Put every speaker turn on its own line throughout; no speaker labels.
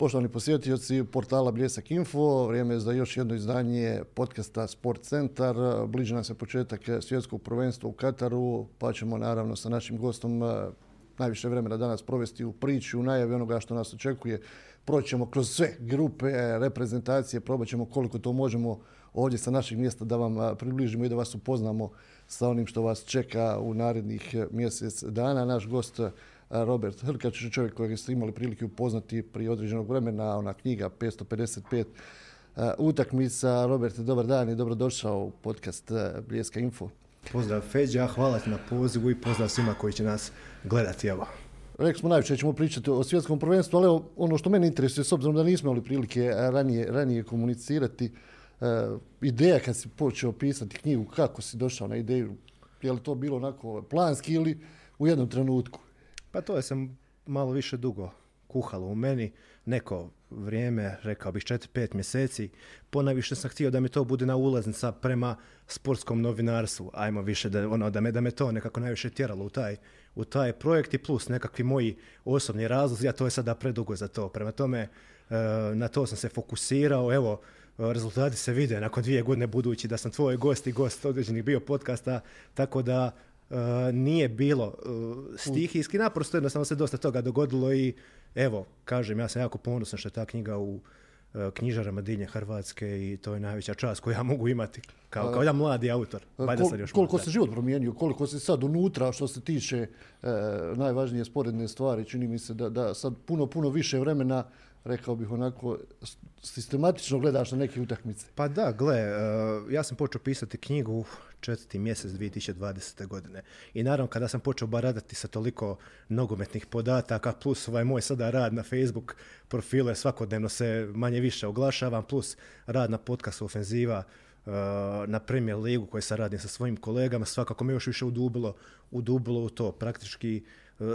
Poštovani posjetioci portala Bljesak Info, vrijeme je za još jedno izdanje podcasta Sport Centar. Bliži nam se početak svjetskog prvenstva u Kataru, pa ćemo naravno sa našim gostom eh, najviše vremena danas provesti u priči, u najavi onoga što nas očekuje. Proći ćemo kroz sve grupe, reprezentacije, probat ćemo koliko to možemo ovdje sa našeg mjesta da vam eh, približimo i da vas upoznamo sa onim što vas čeka u narednih eh, mjesec dana. Naš gost Robert Hrkač, čovjek kojeg ste imali prilike upoznati prije određenog vremena, ona knjiga 555 utakmica. Robert, dobar dan i dobrodošao u podcast Bljeska Info.
Pozdrav Feđa, hvala ti na pozivu i pozdrav svima koji će nas gledati. Evo.
Rekli smo najviše ćemo pričati o svjetskom prvenstvu, ali ono što mene interesuje, s obzirom da nismo imali prilike ranije, ranije komunicirati, ideja kad si počeo pisati knjigu, kako si došao na ideju, je li to bilo onako planski ili u jednom trenutku?
Pa to je sam malo više dugo kuhalo u meni, neko vrijeme, rekao bih 4-5 mjeseci, ponajviše sam htio da mi to bude na ulaznica prema sportskom novinarstvu, ajmo više da, ono, da, me, da me to nekako najviše tjeralo u taj, u taj projekt i plus nekakvi moji osobni razlozi, a to je sada predugo za to. Prema tome, e, na to sam se fokusirao, evo, rezultati se vide nakon dvije godine budući da sam tvoj gost i gost određenih bio podcasta, tako da Eh, nije bilo uh, stihijski, naprosto jednostavno se dosta toga dogodilo i evo, kažem, ja sam jako ponosan što je ta knjiga u eh, knjižarama dilje Hrvatske i to je najveća čast koju ja mogu imati kao, kao jedan mladi autor.
Kol, još koliko se život promijenio, koliko se sad unutra što se tiče najvažnije sporedne stvari, čini mi se da, da sad puno, puno više vremena rekao bih onako, sistematično gledaš na neke utakmice.
Pa da, gle, ja sam počeo pisati knjigu četvrti mjesec 2020. godine. I naravno kada sam počeo baradati sa toliko nogometnih podataka, plus ovaj moj sada rad na Facebook profile, svakodnevno se manje više oglašavam, plus rad na podcastu Ofenziva, uh, na Premier ligu koji sam radim sa svojim kolegama, svakako me još više udubilo, udubilo u to. Praktički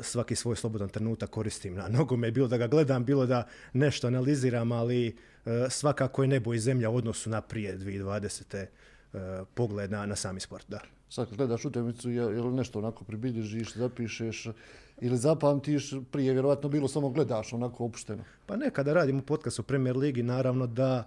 svaki svoj slobodan trenutak koristim na nogome, bilo da ga gledam, bilo da nešto analiziram, ali uh, svakako je nebo i zemlja u odnosu na prije 2020 E, pogled na, na sami sport, da.
Sad kad gledaš utakmicu, je, li nešto onako pribilježiš, zapišeš ili zapamtiš, prije vjerovatno bilo samo gledaš onako opušteno?
Pa ne, kada radim u podcastu Premier Ligi, naravno da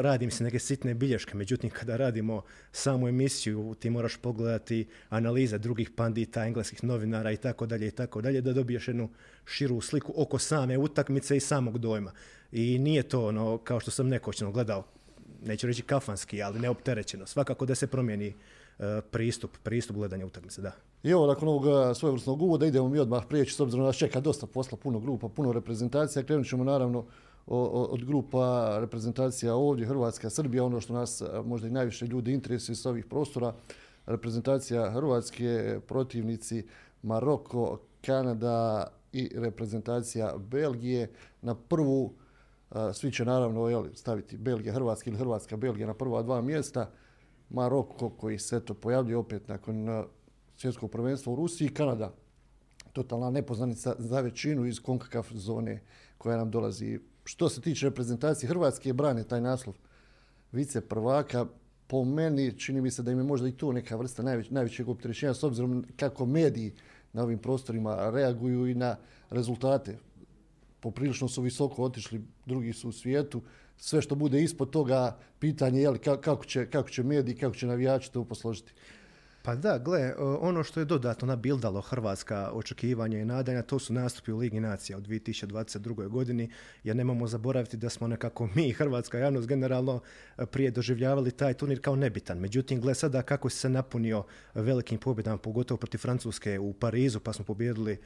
radim se neke sitne bilješke, međutim kada radimo samu emisiju, ti moraš pogledati analize drugih pandita, engleskih novinara i tako dalje i tako dalje, da dobiješ jednu širu sliku oko same utakmice i samog dojma. I nije to ono, kao što sam nekoćno gledao neću reći kafanski, ali neopterećeno. Svakako da se promijeni uh, pristup, pristup gledanja utakmice, da.
I evo, nakon ovog e, svojevrsnog uvoda idemo mi odmah prijeći, s obzirom da nas čeka dosta posla, puno grupa, puno reprezentacija. Krenut ćemo naravno od grupa reprezentacija ovdje, Hrvatska, Srbija, ono što nas možda i najviše ljudi interesuje sa ovih prostora. Reprezentacija Hrvatske, protivnici Maroko, Kanada i reprezentacija Belgije. Na prvu svi će naravno jel, staviti Belgija, Hrvatska ili Hrvatska, Belgija na prva dva mjesta. Maroko koji se to pojavljuje opet nakon svjetskog prvenstva u Rusiji, Kanada totalna nepoznanica za većinu iz konkakaf zone koja nam dolazi. Što se tiče reprezentacije Hrvatske, brane taj naslov vice prvaka. Po meni čini mi se da im je možda i to neka vrsta najveć, najvećeg opterećenja s obzirom kako mediji na ovim prostorima reaguju i na rezultate poprilično su visoko otišli, drugi su u svijetu. Sve što bude ispod toga, pitanje je kako će, kako će mediji, kako će navijači to posložiti.
Pa da, gle, ono što je dodatno nabildalo Hrvatska očekivanja i nadanja, to su nastupi u Ligi nacija u 2022. godini, jer nemamo zaboraviti da smo nekako mi, Hrvatska javnost, generalno prije doživljavali taj turnir kao nebitan. Međutim, gle sada kako se napunio velikim pobjedama, pogotovo protiv Francuske u Parizu, pa smo pobjedili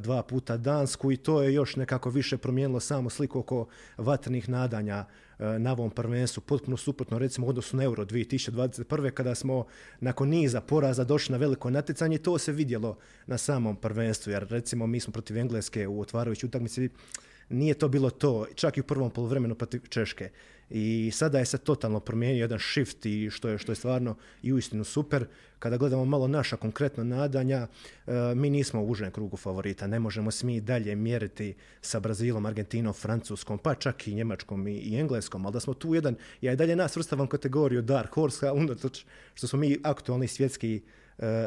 dva puta Dansku i to je još nekako više promijenilo samo sliku oko vatrenih nadanja E, na ovom prvenstvu, potpuno suprotno recimo u odnosu na Euro 2021. kada smo nakon niza poraza došli na veliko natjecanje to se vidjelo na samom prvenstvu, jer recimo mi smo protiv Engleske u otvarajući utakmici nije to bilo to, čak i u prvom poluvremenu protiv Češke. I sada je se totalno promijenio jedan shift i što je, što je stvarno i uistinu super. Kada gledamo malo naša konkretna nadanja, e, mi nismo u užem krugu favorita. Ne možemo se mi dalje mjeriti sa Brazilom, Argentinom, Francuskom, pa čak i Njemačkom i, i Engleskom, ali da smo tu jedan, ja i dalje nas vrstavam kategoriju Dark Horse, unatoč što smo mi aktualni svjetski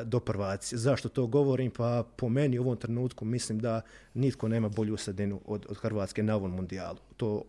do prvaci. Zašto to govorim? Pa po meni u ovom trenutku mislim da nitko nema bolju sredinu od, od Hrvatske na ovom mundijalu. To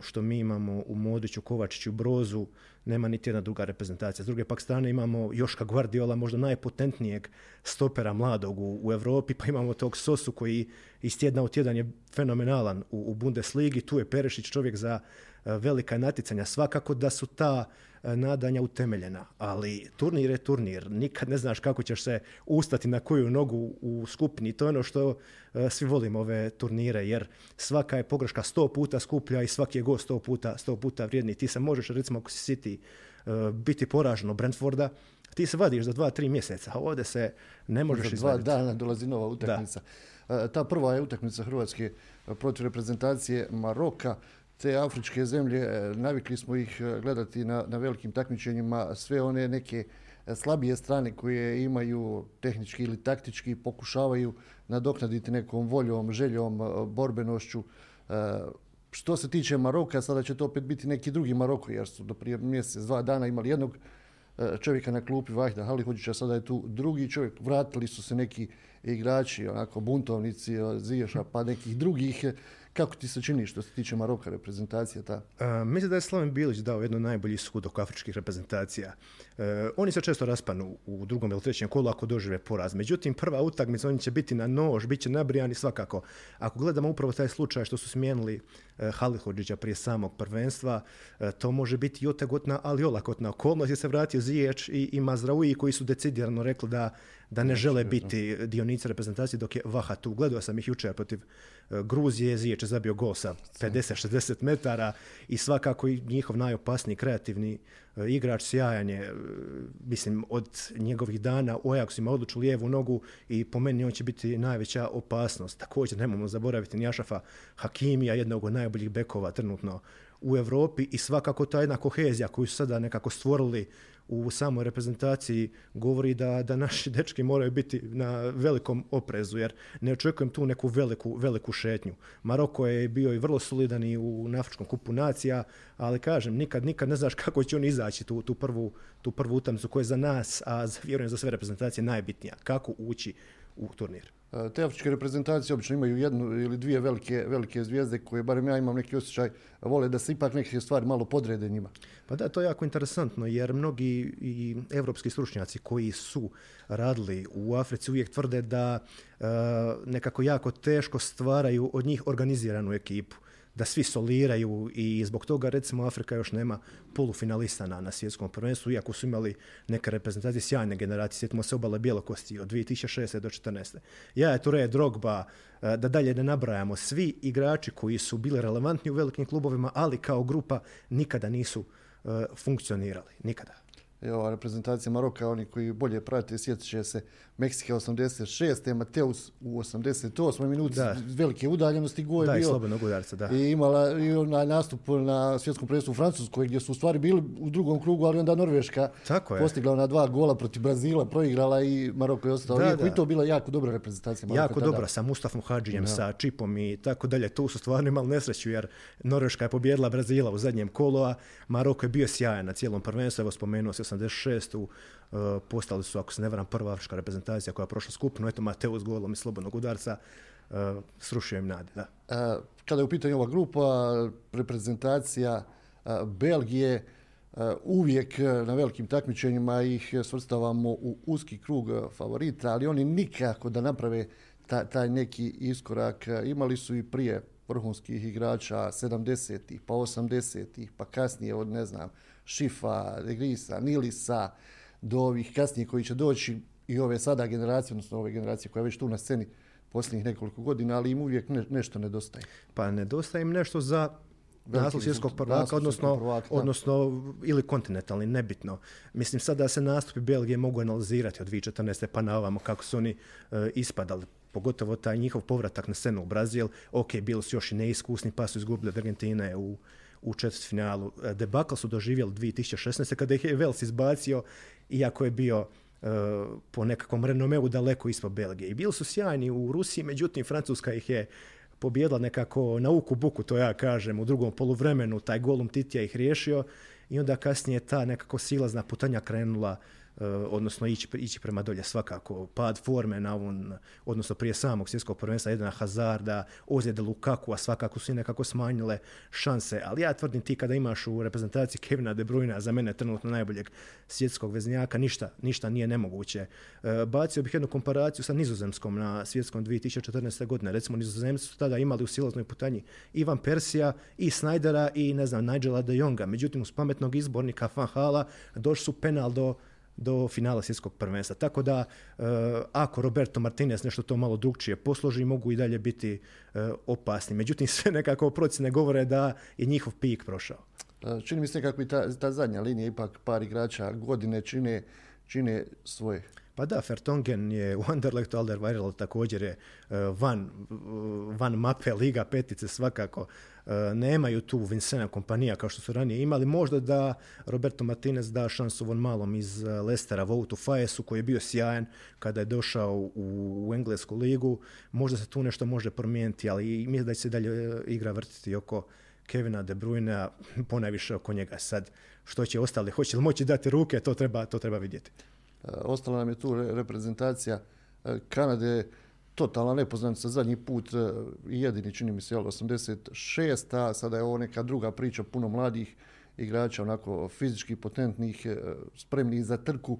što mi imamo u Modiću, Kovačiću, Brozu, nema niti jedna druga reprezentacija. S druge pak strane imamo Joška Guardiola, možda najpotentnijeg stopera mladog u, u Europi, pa imamo tog Sosu koji iz tjedna u tjedan je fenomenalan u, u Bundesligi, tu je Perešić čovjek za e, velika natjecanja. Svakako da su ta E, nadanja utemeljena, ali turnir je turnir. Nikad ne znaš kako ćeš se ustati na koju nogu u skupini. To je ono što e, svi volimo ove turnire, jer svaka je pogreška sto puta skuplja i svaki je gost sto puta, sto puta vrijedniji. Ti se možeš, recimo, ako si City, e, biti poražen Brentforda, ti se vadiš za dva, tri mjeseca, a ovdje se ne možeš
izvaditi. Dva dana dolazi nova utakmica. Ta prva je utakmica Hrvatske protiv reprezentacije Maroka te afričke zemlje, e, navikli smo ih e, gledati na, na velikim takmičenjima, sve one neke e, slabije strane koje imaju tehnički ili taktički pokušavaju nadoknaditi nekom voljom, željom, borbenošću. Što se tiče Maroka, sada će to opet biti neki drugi Maroko, jer su do prije mjesec, dva dana imali jednog čovjeka na klupi Vahda Halihođića, sada je tu drugi čovjek. Vratili su se neki igrači, onako buntovnici, Ziješa, pa nekih drugih kako ti se čini što se tiče Maroka reprezentacija ta?
Uh, mislim da je Slaven Bilić dao jedno najbolji sud oko afričkih reprezentacija. Uh, oni se često raspanu u drugom ili trećem kolu ako dožive poraz. Međutim, prva utakmica, oni će biti na nož, bit će nabrijani svakako. Ako gledamo upravo taj slučaj što su smijenili uh, Halihodžića prije samog prvenstva, to može biti i otegotna, ali olakotna okolnost. Je se vratio Zijeć i, i Mazraui koji su decidirano rekli da da ne žele biti dionici reprezentacije dok je Vaha tu. Gledao sam ih jučer protiv Gruzije, Ziječ je zabio gol sa 50-60 metara i svakako njihov najopasniji kreativni e, igrač sjajan je, e, mislim, od njegovih dana u Ajaxu ima odluču lijevu nogu i po meni on će biti najveća opasnost. Također nemojmo zaboraviti Njašafa Hakimija, jednog od najboljih bekova trenutno u Europi i svakako ta jedna kohezija koju su sada nekako stvorili u samoj reprezentaciji govori da, da naši dečki moraju biti na velikom oprezu, jer ne očekujem tu neku veliku, veliku šetnju. Maroko je bio i vrlo solidan i u Afričkom kupu nacija, ali kažem, nikad, nikad ne znaš kako će on izaći tu, tu prvu, tu prvu utamnicu koja je za nas, a vjerujem za sve reprezentacije najbitnija. Kako ući u turnir.
E, te afričke reprezentacije obično imaju jednu ili dvije velike, velike zvijezde koje, barem ja imam neki osjećaj, vole da se ipak neke stvari malo podrede njima.
Pa da, to je jako interesantno jer mnogi i evropski stručnjaci koji su radili u Africi uvijek tvrde da e, nekako jako teško stvaraju od njih organiziranu ekipu da svi soliraju i zbog toga recimo Afrika još nema polufinalista na, na svjetskom prvenstvu, iako su imali neke reprezentacije sjajne generacije, sjetimo se obale Bjelokosti od 2006. do 2014. Ja je Ture, Drogba, e, da dalje ne nabrajamo, svi igrači koji su bili relevantni u velikim klubovima, ali kao grupa nikada nisu uh, funkcionirali, nikada.
Evo, reprezentacija Maroka, oni koji bolje prate, sjetit će se Meksika 86. Mateus u 88. minuti da. velike udaljenosti go je
da,
bio.
Slobodnog udarca, da.
I imala i onaj nastup na svjetskom prvenstvu u Francuskoj gdje su u stvari bili u drugom krugu, ali onda Norveška Tako je. postigla ona dva gola protiv Brazila, proigrala i Maroko je ostao. Da, da. i to bila jako dobra reprezentacija Maroka.
Jako tada. dobra, sa Mustafom Hadžijem, sa Čipom i tako dalje. Tu su stvarno imali nesreću jer Norveška je pobjedila Brazila u zadnjem kolu, a Maroko je bio sjajan na cijelom prvenstvu. Evo spomenuo se 86. u postali su, ako se ne varam, prva afrička reprezentacija koja je prošla skupno. Eto, Mateo s golom i slobodnog udarca uh, srušio im nade. Da.
Uh, kada je u pitanju ova grupa, reprezentacija Belgije, uvijek na velikim takmičenjima ih svrstavamo u uski krug favorita, ali oni nikako da naprave taj, taj neki iskorak. Imali su i prije vrhunskih igrača 70-ih, pa 80-ih, pa kasnije od, ne znam, Šifa, Degrisa, Nilisa, do ovih kasnije koji će doći i ove sada generacije, odnosno ove generacije koja je već tu na sceni posljednjih nekoliko godina, ali im uvijek ne, nešto nedostaje.
Pa nedostaje im nešto za naslov svjetskog prvaka, odnosno, prvaka, odnosno ili kontinentalni, nebitno. Mislim sad da se nastupi Belgije mogu analizirati od 2014. pa na ovamo kako su oni e, ispadali pogotovo taj njihov povratak na scenu u Brazil, ok, bili su još i neiskusni, pa su izgubili od Argentine u, u četvrtfinalu. E, debakl su doživjeli 2016. kada ih je Vels izbacio, iako je bio uh, po nekakvom renomeu daleko ispod Belgije. I bili su sjajni u Rusiji, međutim Francuska ih je pobjedila nekako na uku buku, to ja kažem, u drugom poluvremenu, taj golum Titija ih riješio i onda kasnije ta nekako silazna putanja krenula odnosno ići, ići prema dolje svakako. Pad forme na ovom, odnosno prije samog svjetskog prvenstva jedna Hazarda, ozljede Lukaku, a svakako su i nekako smanjile šanse. Ali ja tvrdim ti kada imaš u reprezentaciji Kevina De Bruyne, za mene trenutno najboljeg svjetskog veznjaka, ništa, ništa nije nemoguće. E, bacio bih jednu komparaciju sa Nizozemskom na svjetskom 2014. godine. Recimo Nizozemci su tada imali u silaznoj putanji Ivan Persija i Snydera i ne znam Nigela de Jonga. Međutim, uz pametnog izbornika Van došli su penal do do finala svjetskog prvenstva. Tako da, e, ako Roberto Martinez nešto to malo drugčije posloži, mogu i dalje biti e, opasni. Međutim, sve nekako procjene govore da je njihov pik prošao.
E, čini mi se kako i ta, ta zadnja linija, ipak par igrača godine čine, čine svoje.
Pa da, Fertongen je u Anderlechtu, Alderweireld također je van, van mape Liga petice svakako. Nemaju tu Vincena kompanija kao što su ranije imali. Možda da Roberto Martinez da šansu von malom iz Lestera, Voutu Faesu koji je bio sjajan kada je došao u Englesku ligu. Možda se tu nešto može promijeniti, ali mislim da će se dalje igra vrtiti oko Kevina De Bruyne, ponajviše oko njega sad. Što će ostali, hoće li moći dati ruke, to treba, to treba vidjeti.
E, ostala nam je tu reprezentacija e, Kanade, totalna nepoznanica zadnji put e, i jedini čini mi se 86, a sada je ovo neka druga priča, puno mladih igrača, onako fizički potentnih, spremnih za trku.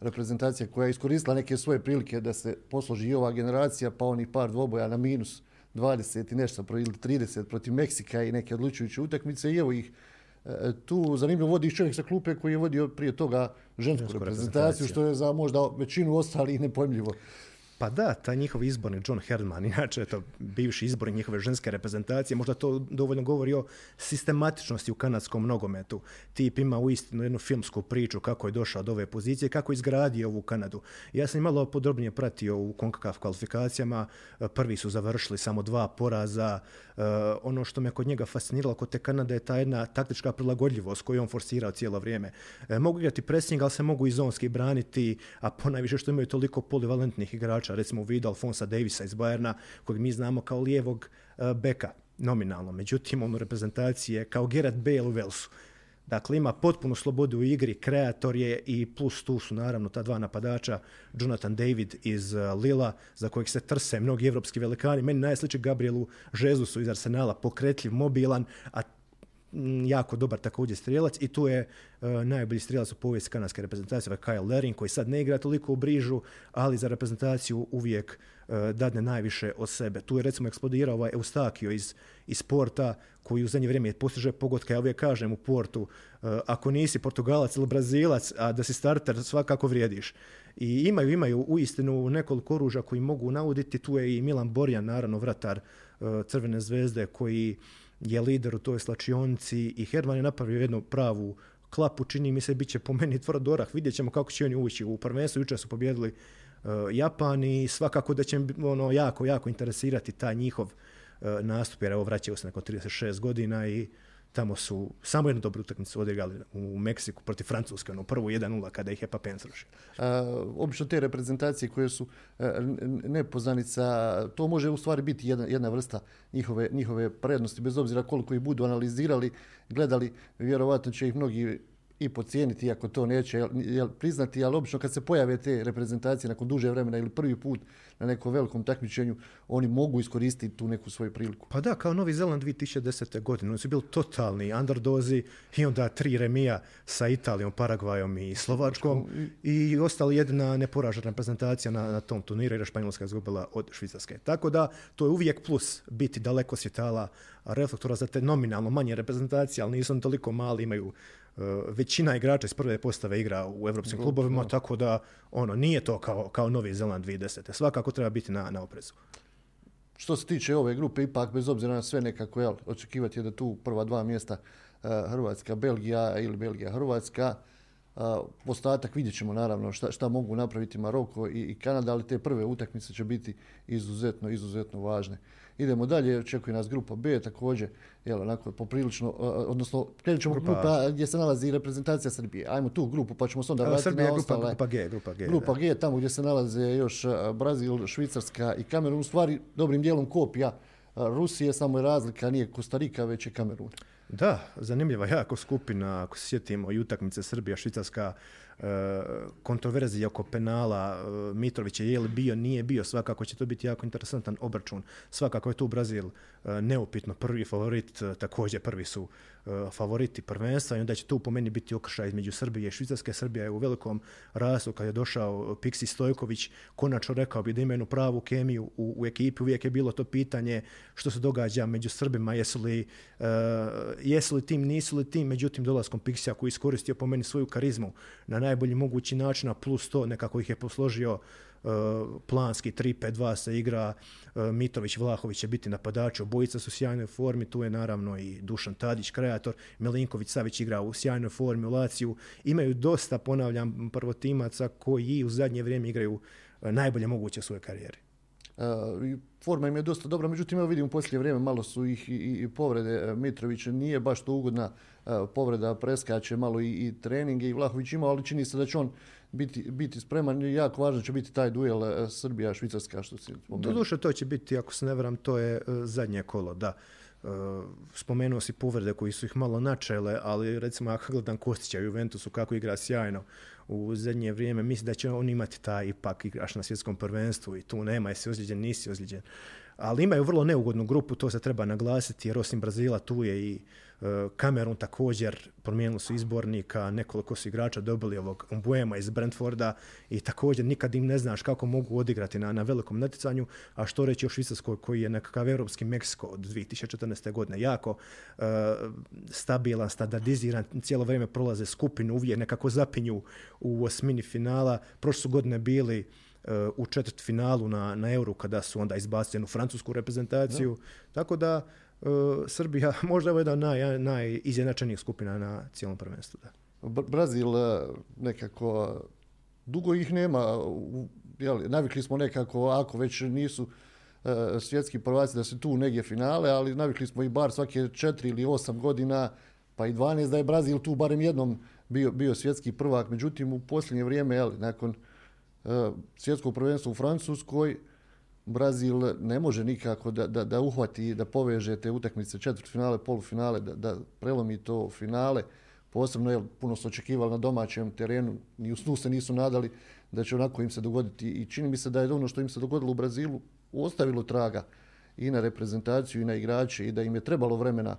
Reprezentacija koja je iskoristila neke svoje prilike da se posloži i ova generacija, pa oni par dvoboja na minus 20 i nešto ili 30 protiv Meksika i neke odlučujuće utakmice i evo ih tu zanimljivo vodi čovjek sa klupe koji je vodio prije toga žensku reprezentaciju, što je za možda većinu ostalih nepojmljivo.
Pa da, taj njihov izbornik John Herdman, inače to bivši izbornik njihove ženske reprezentacije, možda to dovoljno govori o sistematičnosti u kanadskom nogometu. Tip ima uistinu jednu filmsku priču kako je došao do ove pozicije, kako je izgradio ovu Kanadu. Ja sam malo podrobnije pratio u konkakav kvalifikacijama, prvi su završili samo dva poraza. E, ono što me kod njega fasciniralo kod te Kanade je ta jedna taktička prilagodljivost koju on forsirao cijelo vrijeme. E, mogu igrati pressing, ali se mogu i zonski braniti, a ponajviše što imaju toliko polivalentnih igrača recimo u vidu Alfonsa Davisa iz Bajerna, kojeg mi znamo kao lijevog e, beka nominalno. Međutim, on u reprezentaciji je kao Gerard Bale u Velsu. Dakle, ima potpunu slobodu u igri, kreator je i plus tu su naravno ta dva napadača, Jonathan David iz e, Lila, za kojeg se trse mnogi evropski velikani. Meni najsliči Gabrielu Žezusu iz Arsenala, pokretljiv, mobilan, a jako dobar također strijelac i tu je uh, najbolji strijelac u povijesti kanadske reprezentacije Kyle Lerin koji sad ne igra toliko u brižu, ali za reprezentaciju uvijek uh, dadne najviše od sebe. Tu je recimo eksplodirao ovaj Eustakio iz, iz sporta koji u zadnje vrijeme postiže pogotka. Ja uvijek kažem u portu, uh, ako nisi Portugalac ili Brazilac, a da si starter, svakako vrijediš. I imaju, imaju u istinu nekoliko oružja koji mogu nauditi. Tu je i Milan Borjan, naravno vratar Crvene zvezde koji je lider u toj slačionici i Herman je napravio jednu pravu klapu, čini mi se, bit će po meni tvrd orah. Vidjet ćemo kako će oni ući u prvenstvo. Jučer su pobjedili uh, Japan i svakako da će ono jako, jako interesirati taj njihov uh, nastup, jer evo vraćaju se nakon 36 godina i Tamo su samo jednu dobru utakmicu odigrali u Meksiku protiv Francuske, ono prvo 1-0 kada ih je Papen srušio.
Obično te reprezentacije koje su e, nepoznanica, to može u stvari biti jedna, jedna vrsta njihove, njihove prednosti, bez obzira koliko ih budu analizirali, gledali, vjerovatno će ih mnogi i pocijeniti, ako to neće jel, priznati, ali obično kad se pojave te reprezentacije nakon duže vremena ili prvi put na nekom velikom takmičenju, oni mogu iskoristiti tu neku svoju priliku.
Pa da, kao Novi Zeland 2010. godine, oni su bili totalni underdozi i onda tri remija sa Italijom, Paragvajom i Slovačkom i ostali jedna neporažena reprezentacija na, na tom turniru jer Španjolska izgubila od Švicarske. Tako da to je uvijek plus biti daleko svjetala reflektora za te nominalno manje reprezentacije, ali nisu toliko mali, imaju većina igrača iz prve postave igra u evropskim klubovima, tako da ono nije to kao, kao Novi Zeland 2010. Svakako treba biti na, na oprezu.
Što se tiče ove grupe, ipak bez obzira na sve nekako, jel, očekivati je da tu prva dva mjesta uh, Hrvatska, Belgija ili Belgija, Hrvatska, uh, ostatak vidjet ćemo naravno šta, šta mogu napraviti Maroko i, i Kanada, ali te prve utakmice će biti izuzetno, izuzetno važne. Idemo dalje, očekuje nas grupa B također, jel, onako poprilično, odnosno krenut ćemo grupa, grupa gdje se nalazi reprezentacija Srbije. Ajmo tu grupu pa ćemo se onda vratiti
na grupa, grupa G, grupa G.
Grupa G, tamo gdje se nalaze još Brazil, Švicarska i Kamerun, u stvari dobrim dijelom kopija Rusije, samo je razlika, nije Kostarika, već je Kamerun.
Da, zanimljiva jako skupina, ako se sjetimo i utakmice Srbija, Švicarska, kontroverzije oko penala Mitrovića, je li bio, nije bio, svakako će to biti jako interesantan obračun. Svakako je tu Brazil neupitno prvi favorit, također prvi su E, favoriti prvenstva i onda će tu po meni biti okršaj između Srbije i Švicarske. Srbija je u velikom rastu kad je došao Piksi Stojković, konačno rekao bi da ima pravu kemiju u, u, ekipi. Uvijek je bilo to pitanje što se događa među Srbima, jesu li, uh, jesu li tim, nisu li tim, međutim dolaskom Piksija koji iskoristio po meni svoju karizmu na najbolji mogući način, a plus to nekako ih je posložio E, planski 3-5-2 se igra, e, Mitović, Vlahović će biti napadači, obojica su u sjajnoj formi, tu je naravno i Dušan Tadić, kreator, Milinković Savić igra u sjajnoj formi u Laciju, imaju dosta, ponavljam, prvotimaca koji u zadnje vrijeme igraju e, najbolje moguće u svojoj.
Uh, forma im je dosta dobra, međutim evo vidim u posljednje vrijeme malo su ih i, i povrede Mitrovića, nije baš to ugodna uh, povreda, preskače malo i, i treninge i Vlahović ima, ali čini se da će on biti, biti spreman i jako važno će biti taj duel e, Srbija-Švicarska što si
spomenuo. Doduše to će biti, ako se ne varam, to je e, zadnje kolo, da. E, spomenuo si povrede koji su ih malo načele, ali recimo ako gledam Kostića u Juventusu kako igra sjajno u zadnje vrijeme, mislim da će on imati taj ipak igraš na svjetskom prvenstvu i tu nema, jesi ozlijeđen, nisi ozlijeđen. Ali imaju vrlo neugodnu grupu, to se treba naglasiti, jer osim Brazila tu je i Kamerun također, promijenili su izbornika, nekoliko su igrača dobili ovog Mbuema iz Brentforda i također nikad im ne znaš kako mogu odigrati na, na velikom natjecanju, a što reći o Švicarskoj koji je nekakav europski Meksiko od 2014. godine, jako uh, stabilan, standardiziran, cijelo vrijeme prolaze skupinu, uvijek nekako zapinju u osmini finala, prošle su godine bili uh, u četvrt finalu na, na Euro kada su onda izbacili francusku reprezentaciju, tako da Srbija možda je jedna naj, najizjednačenijih skupina na cijelom prvenstvu. Da.
Brazil e, nekako dugo ih nema, jel, navikli smo nekako ako već nisu uh, svjetski prvaci da se tu negdje finale, ali navikli smo i bar svake četiri ili osam godina, pa i 12 da je Brazil tu barem jednom bio, bio svjetski prvak. Međutim, u posljednje vrijeme, jel, nakon svjetskog prvenstva u Francuskoj, Brazil ne može nikako da, da, da uhvati, da poveže te utakmice četvrtfinale, polufinale, da, da prelomi to finale. Posebno je puno su očekivali na domaćem terenu, ni u snu se nisu nadali da će onako im se dogoditi. I čini mi se da je ono što im se dogodilo u Brazilu ostavilo traga i na reprezentaciju i na igrače i da im je trebalo vremena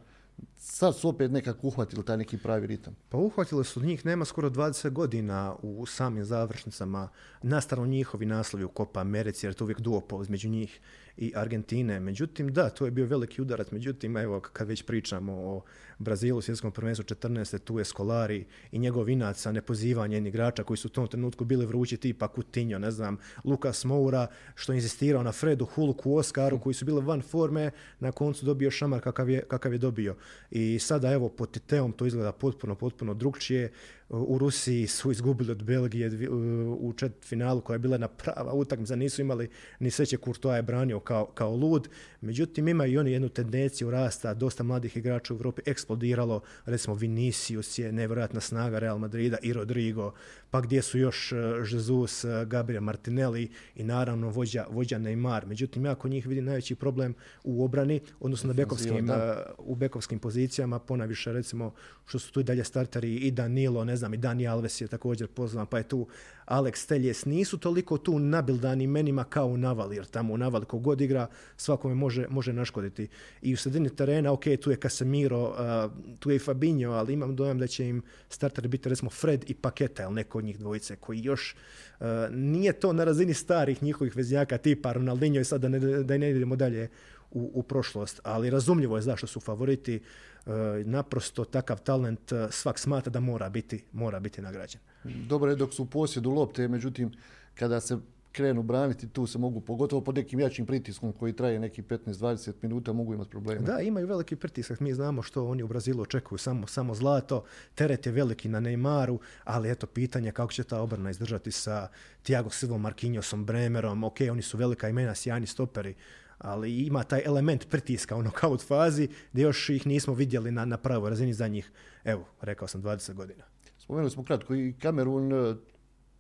sad su opet nekako uhvatili taj neki pravi ritam.
Pa uhvatili su njih, nema skoro 20 godina u samim završnicama, nastavno njihovi naslovi u Kopa Americi, jer to uvijek duopol između njih i Argentine. Međutim, da, to je bio veliki udarac. Međutim, evo, kad već pričamo o Brazilu, svjetskom prvenstvu 14. tu je Skolari i njegov inac nepozivanje igrača koji su u tom trenutku bili vrući tipa Coutinho, ne znam, Lukas Moura, što je insistirao na Fredu Hulku, Oskaru, koji su bili van forme, na koncu dobio šamar kakav je, kakav je dobio. I sada, evo, pod Titeom to izgleda potpuno, potpuno drugčije u Rusiji su izgubili od Belgije u čet finalu koja je bila na prava utakmica, nisu imali ni sreće Courtois je branio kao, kao lud. Međutim, imaju i oni jednu tendenciju rasta, dosta mladih igrača u Europi eksplodiralo, recimo Vinicius je nevjerojatna snaga Real Madrida i Rodrigo, pa gdje su još e, Jesus, e, Gabriel Martinelli i naravno vođa, vođa Neymar. Međutim, ja kod njih vidim najveći problem u obrani, odnosno na bekovskim, u bekovskim pozicijama, ponaviše recimo što su tu i dalje starteri i Danilo, ne znam, i Dani Alves je također pozvan, pa je tu Alex Teljes. Nisu toliko tu nabildani menima kao u Navali, jer tamo u Navali kogod igra, svakome može, može naškoditi. I u sredini terena, ok, tu je Casemiro, uh, tu je i Fabinho, ali imam dojam da će im starter biti recimo Fred i Paketa, ili neko od njih dvojice, koji još uh, nije to na razini starih njihovih veznjaka tipa Ronaldinho i sada da ne idemo dalje u, u prošlost, ali razumljivo je zašto su favoriti. E, naprosto takav talent e, svak smatra da mora biti, mora biti nagrađen.
Dobro je dok su u posjedu lopte, međutim kada se krenu braniti, tu se mogu, pogotovo pod nekim jačim pritiskom koji traje neki 15-20 minuta, mogu imati problema.
Da, imaju veliki pritisak. Mi znamo što oni u Brazilu očekuju, samo, samo zlato. Teret je veliki na Neymaru, ali eto pitanje kako će ta obrana izdržati sa Thiago Silva, Marquinhosom, Bremerom. Ok, oni su velika imena, sjajni stoperi, ali ima taj element pritiska u nokaut fazi gdje još ih nismo vidjeli na, na pravoj razini za njih, evo, rekao sam 20 godina.
Spomenuli smo kratko i Kamerun, e,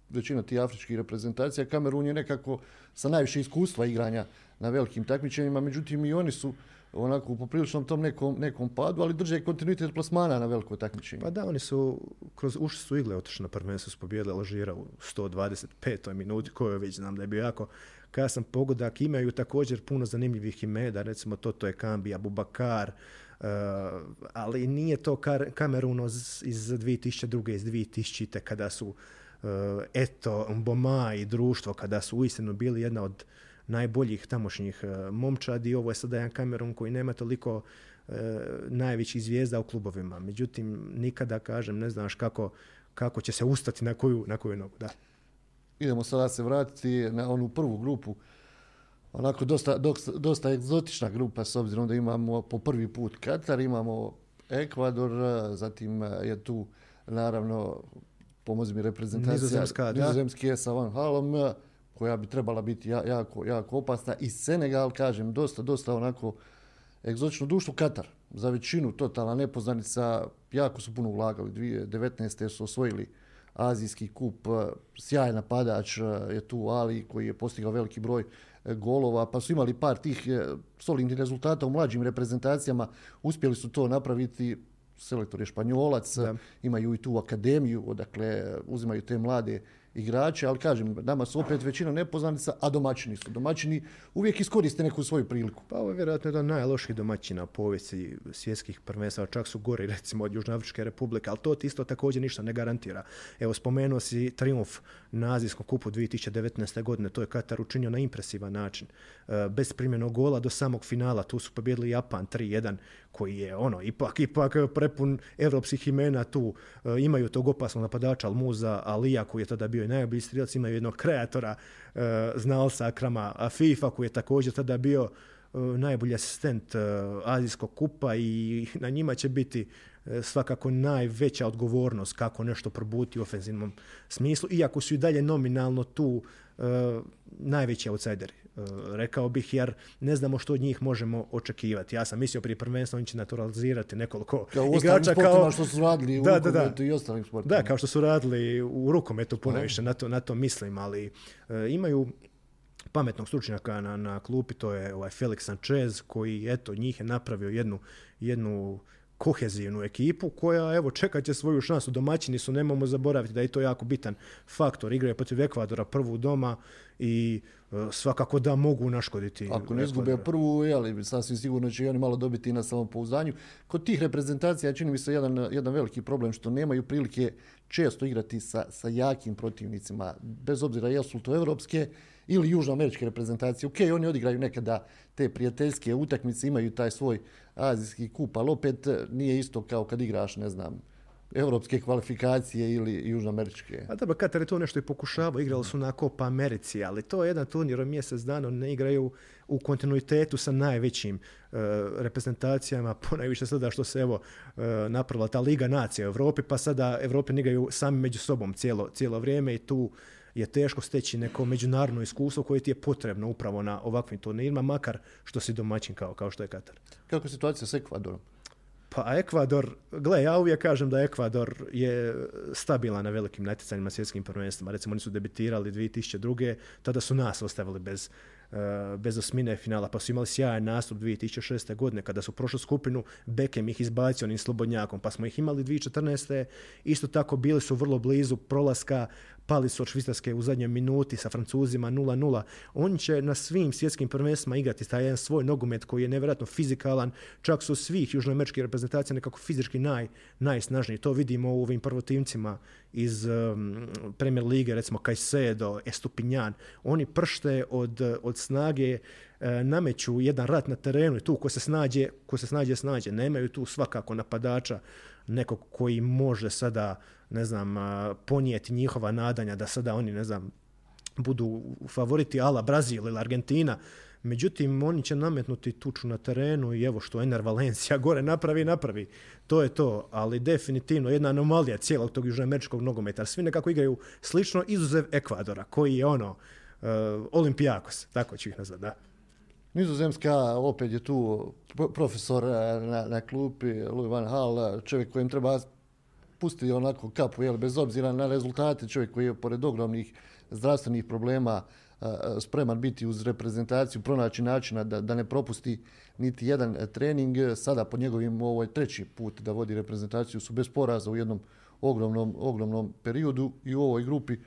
većina tih afričkih reprezentacija, Kamerun je nekako sa najviše iskustva igranja na velikim takmičenjima, međutim i oni su onako u popriličnom tom nekom, nekom padu, ali drže kontinuitet plasmana na veliko takmičenje.
Pa da, oni su, kroz uši su igle otišli na prvenstvo, su pobijedili Alžira u 125. minuti, koju već znam da je bio jako kasan pogodak. Imaju također puno zanimljivih imeda, recimo Toto je Kambija, Bubakar, Uh, ali nije to Kamerun iz 2002. iz 2000. kada su uh, Eto, Mboma i društvo, kada su uistinu bili jedna od najboljih tamošnjih uh, momčadi. Ovo je sada jedan Kamerun koji nema toliko najvećih zvijezda u klubovima. Međutim, nikada, kažem, ne znaš kako, kako će se ustati na koju, na koju nogu. Da.
Idemo sada se vratiti na onu prvu grupu onako dosta, dosta egzotična grupa s obzirom da imamo po prvi put Katar, imamo Ekvador, zatim je tu naravno pomozi mi reprezentacija
Nizozemska,
Nizozemski je sa Van Halom koja bi trebala biti jako, jako opasna i Senegal, kažem, dosta, dosta onako egzotično društvo Katar. Za većinu totalna nepoznanica, jako su puno ulagali. 2019. su osvojili Azijski kup, sjajan napadač je tu Ali koji je postigao veliki broj golova, pa su imali par tih e, solidnih rezultata u mlađim reprezentacijama, uspjeli su to napraviti, selektor je španjolac, da. imaju i tu akademiju, odakle uzimaju te mlade igrače, ali kažem, nama su opet većina nepoznanica, a domaćini su. Domaćini uvijek iskoriste neku svoju priliku.
Pa ovo je vjerojatno jedan najloših domaćina povijesti svjetskih prvenstva, čak su gori recimo od Južnoafričke republike, ali to ti isto također ništa ne garantira. Evo, spomenuo si triumf na Azijskom kupu 2019. godine, to je Katar učinio na impresivan način. E, bez primjenog gola do samog finala, tu su pobjedili Japan 3-1, koji je ono ipak ipak prepun europskih imena tu e, imaju tog opasnog napadača Almuza Alija koji je tada bio i najbolji strilac imaju jednog kreatora e, znalca Akrama FIFA koji je također tada bio e, najbolji asistent Azijskog kupa i na njima će biti svakako najveća odgovornost kako nešto probuti u ofenzivnom smislu, iako su i dalje nominalno tu najveći outsideri. Eh, rekao bih, jer ne znamo što od njih možemo očekivati. Ja sam mislio prije prvenstva oni će naturalizirati nekoliko
kao
igrača
kao što su radili u da, da, da. i ostalim sportima.
Da, kao što su radili u rukometu puno više, na to, na to mislim, ali uh, imaju pametnog stručnjaka na, na klupi, to je ovaj Felix Sanchez, koji eto njih je napravio jednu, jednu kohezivnu ekipu koja evo čekat će svoju šansu. Domaćini su, nemamo zaboraviti da je to jako bitan faktor. Igraju protiv Ekvadora prvu doma i e, svakako da mogu naškoditi.
Ako ne izgube prvu, jeli, sasvim sigurno će i oni malo dobiti na samopouzdanju. Kod tih reprezentacija čini mi se jedan, jedan veliki problem što nemaju prilike često igrati sa, sa jakim protivnicima, bez obzira jesu to evropske ili južnoameričke reprezentacije. Ok, oni odigraju nekada te prijateljske utakmice, imaju taj svoj azijski kup, ali opet nije isto kao kad igraš, ne znam, evropske kvalifikacije ili južnoameričke.
A dobro, Katar je to nešto i pokušavao, igrali su na Copa Americi, ali to je jedan turnir mjesec dana, ne igraju u kontinuitetu sa najvećim uh, reprezentacijama, ponajviše sada što se evo uh, napravila ta Liga nacija u Evropi, pa sada Evrope igraju sami među sobom cijelo, cijelo vrijeme i tu je teško steći neko međunarodno iskustvo koje ti je potrebno upravo na ovakvim turnirima, makar što si domaćin kao, kao što je Katar.
Kako je situacija s Ekvadorom?
Pa Ekvador, gle, ja uvijek kažem da Ekvador je stabilan na velikim natjecanjima svjetskim prvenstvima. Recimo, oni su debitirali 2002. Tada su nas ostavili bez Eh, bez osmine finala, pa su imali sjajan nastup 2006. godine kada su prošlu skupinu, Bekem ih izbacio onim slobodnjakom, pa smo ih imali 2014. Isto tako bili su vrlo blizu prolaska, pali su od Švicarske u zadnjoj minuti sa Francuzima 0-0. On će na svim svjetskim prvenstvima igrati taj jedan svoj nogomet koji je nevjerojatno fizikalan, čak su svih južnoameričkih reprezentacija nekako fizički naj, najsnažniji. To vidimo u ovim prvotimcima iz um, Premier Lige, recimo Caicedo, Estupinjan. Oni pršte od, od snage e, nameću jedan rat na terenu i tu ko se snađe, ko se snađe, snađe. Nemaju tu svakako napadača nekog koji može sada, ne znam, ponijeti njihova nadanja da sada oni, ne znam, budu favoriti ala Brazil ili Argentina. Međutim, oni će nametnuti tuču na terenu i evo što Ener Valencia gore napravi, napravi. To je to, ali definitivno jedna anomalija cijelog tog južnoameričkog nogometa. Svi nekako igraju slično, izuzev Ekvadora, koji je ono, uh, Olimpijakos, tako ću ih nazvati, da.
Nizozemska, opet je tu profesor eh, na, na klupi, Louis van Hal, čovjek kojem treba pustiti onako kapu, jel, bez obzira na rezultate, čovjek koji je pored ogromnih zdravstvenih problema spreman biti uz reprezentaciju, pronaći načina da, da ne propusti niti jedan trening. Sada po njegovim ovoj treći put da vodi reprezentaciju su bez poraza u jednom ogromnom, ogromnom periodu i u ovoj grupi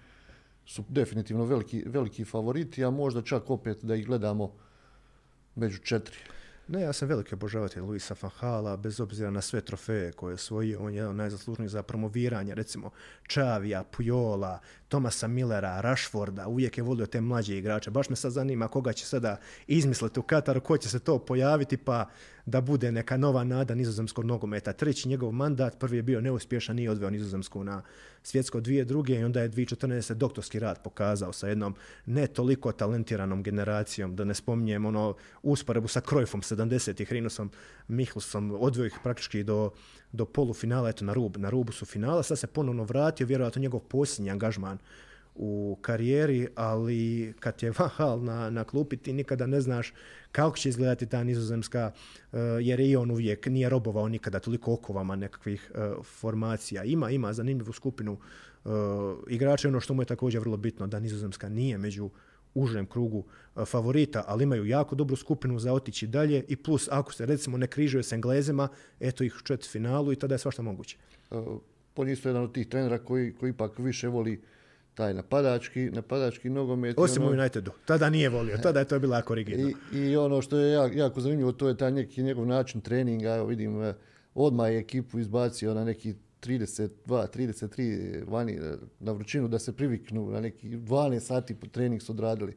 su definitivno veliki, veliki favoriti, a možda čak opet da ih gledamo među četiri.
Ne, ja sam veliki obožavatelj Luisa Fanhala, bez obzira na sve trofeje koje je osvojio, on je jedan za promoviranje, recimo Čavija, Pujola, Tomasa Millera, Rashforda, uvijek je volio te mlađe igrače. Baš me sad zanima koga će sada izmisliti u Kataru, ko će se to pojaviti, pa da bude neka nova nada nizozemskog nogometa. Treći njegov mandat, prvi je bio neuspješan, nije odveo nizozemsku na svjetsko dvije druge i onda je 2014. doktorski rad pokazao sa jednom ne toliko talentiranom generacijom, da ne spominjem ono usporebu sa Krojfom 70-ih, Rinosom Michelsom, odveo ih praktički do, do polufinala, eto na, rub, na rubu su finala, sad se ponovno vratio, vjerojatno njegov posljednji angažman u karijeri, ali kad je Vahal na, na klupi ti nikada ne znaš kako će izgledati ta nizozemska, uh, jer je i on uvijek nije robovao nikada toliko okovama nekakvih uh, formacija. Ima, ima zanimljivu skupinu uh, igrača, ono što mu je također vrlo bitno, da nizozemska nije među užem krugu favorita, ali imaju jako dobru skupinu za otići dalje i plus ako se recimo ne križuje s Englezima, eto ih u četiri finalu i tada je svašta moguće.
On je isto jedan od tih trenera koji, koji ipak više voli taj napadački, napadački nogomet.
Osim ono, u Unitedu. Tada nije volio. Tada je to bilo jako rigidno.
I, I, ono što je jako, jako zanimljivo, to je taj neki njegov način treninga. Evo vidim, e, odmah je ekipu izbacio na neki 32, 33 vani e, na vrućinu da se priviknu na neki 12 sati po trening su odradili.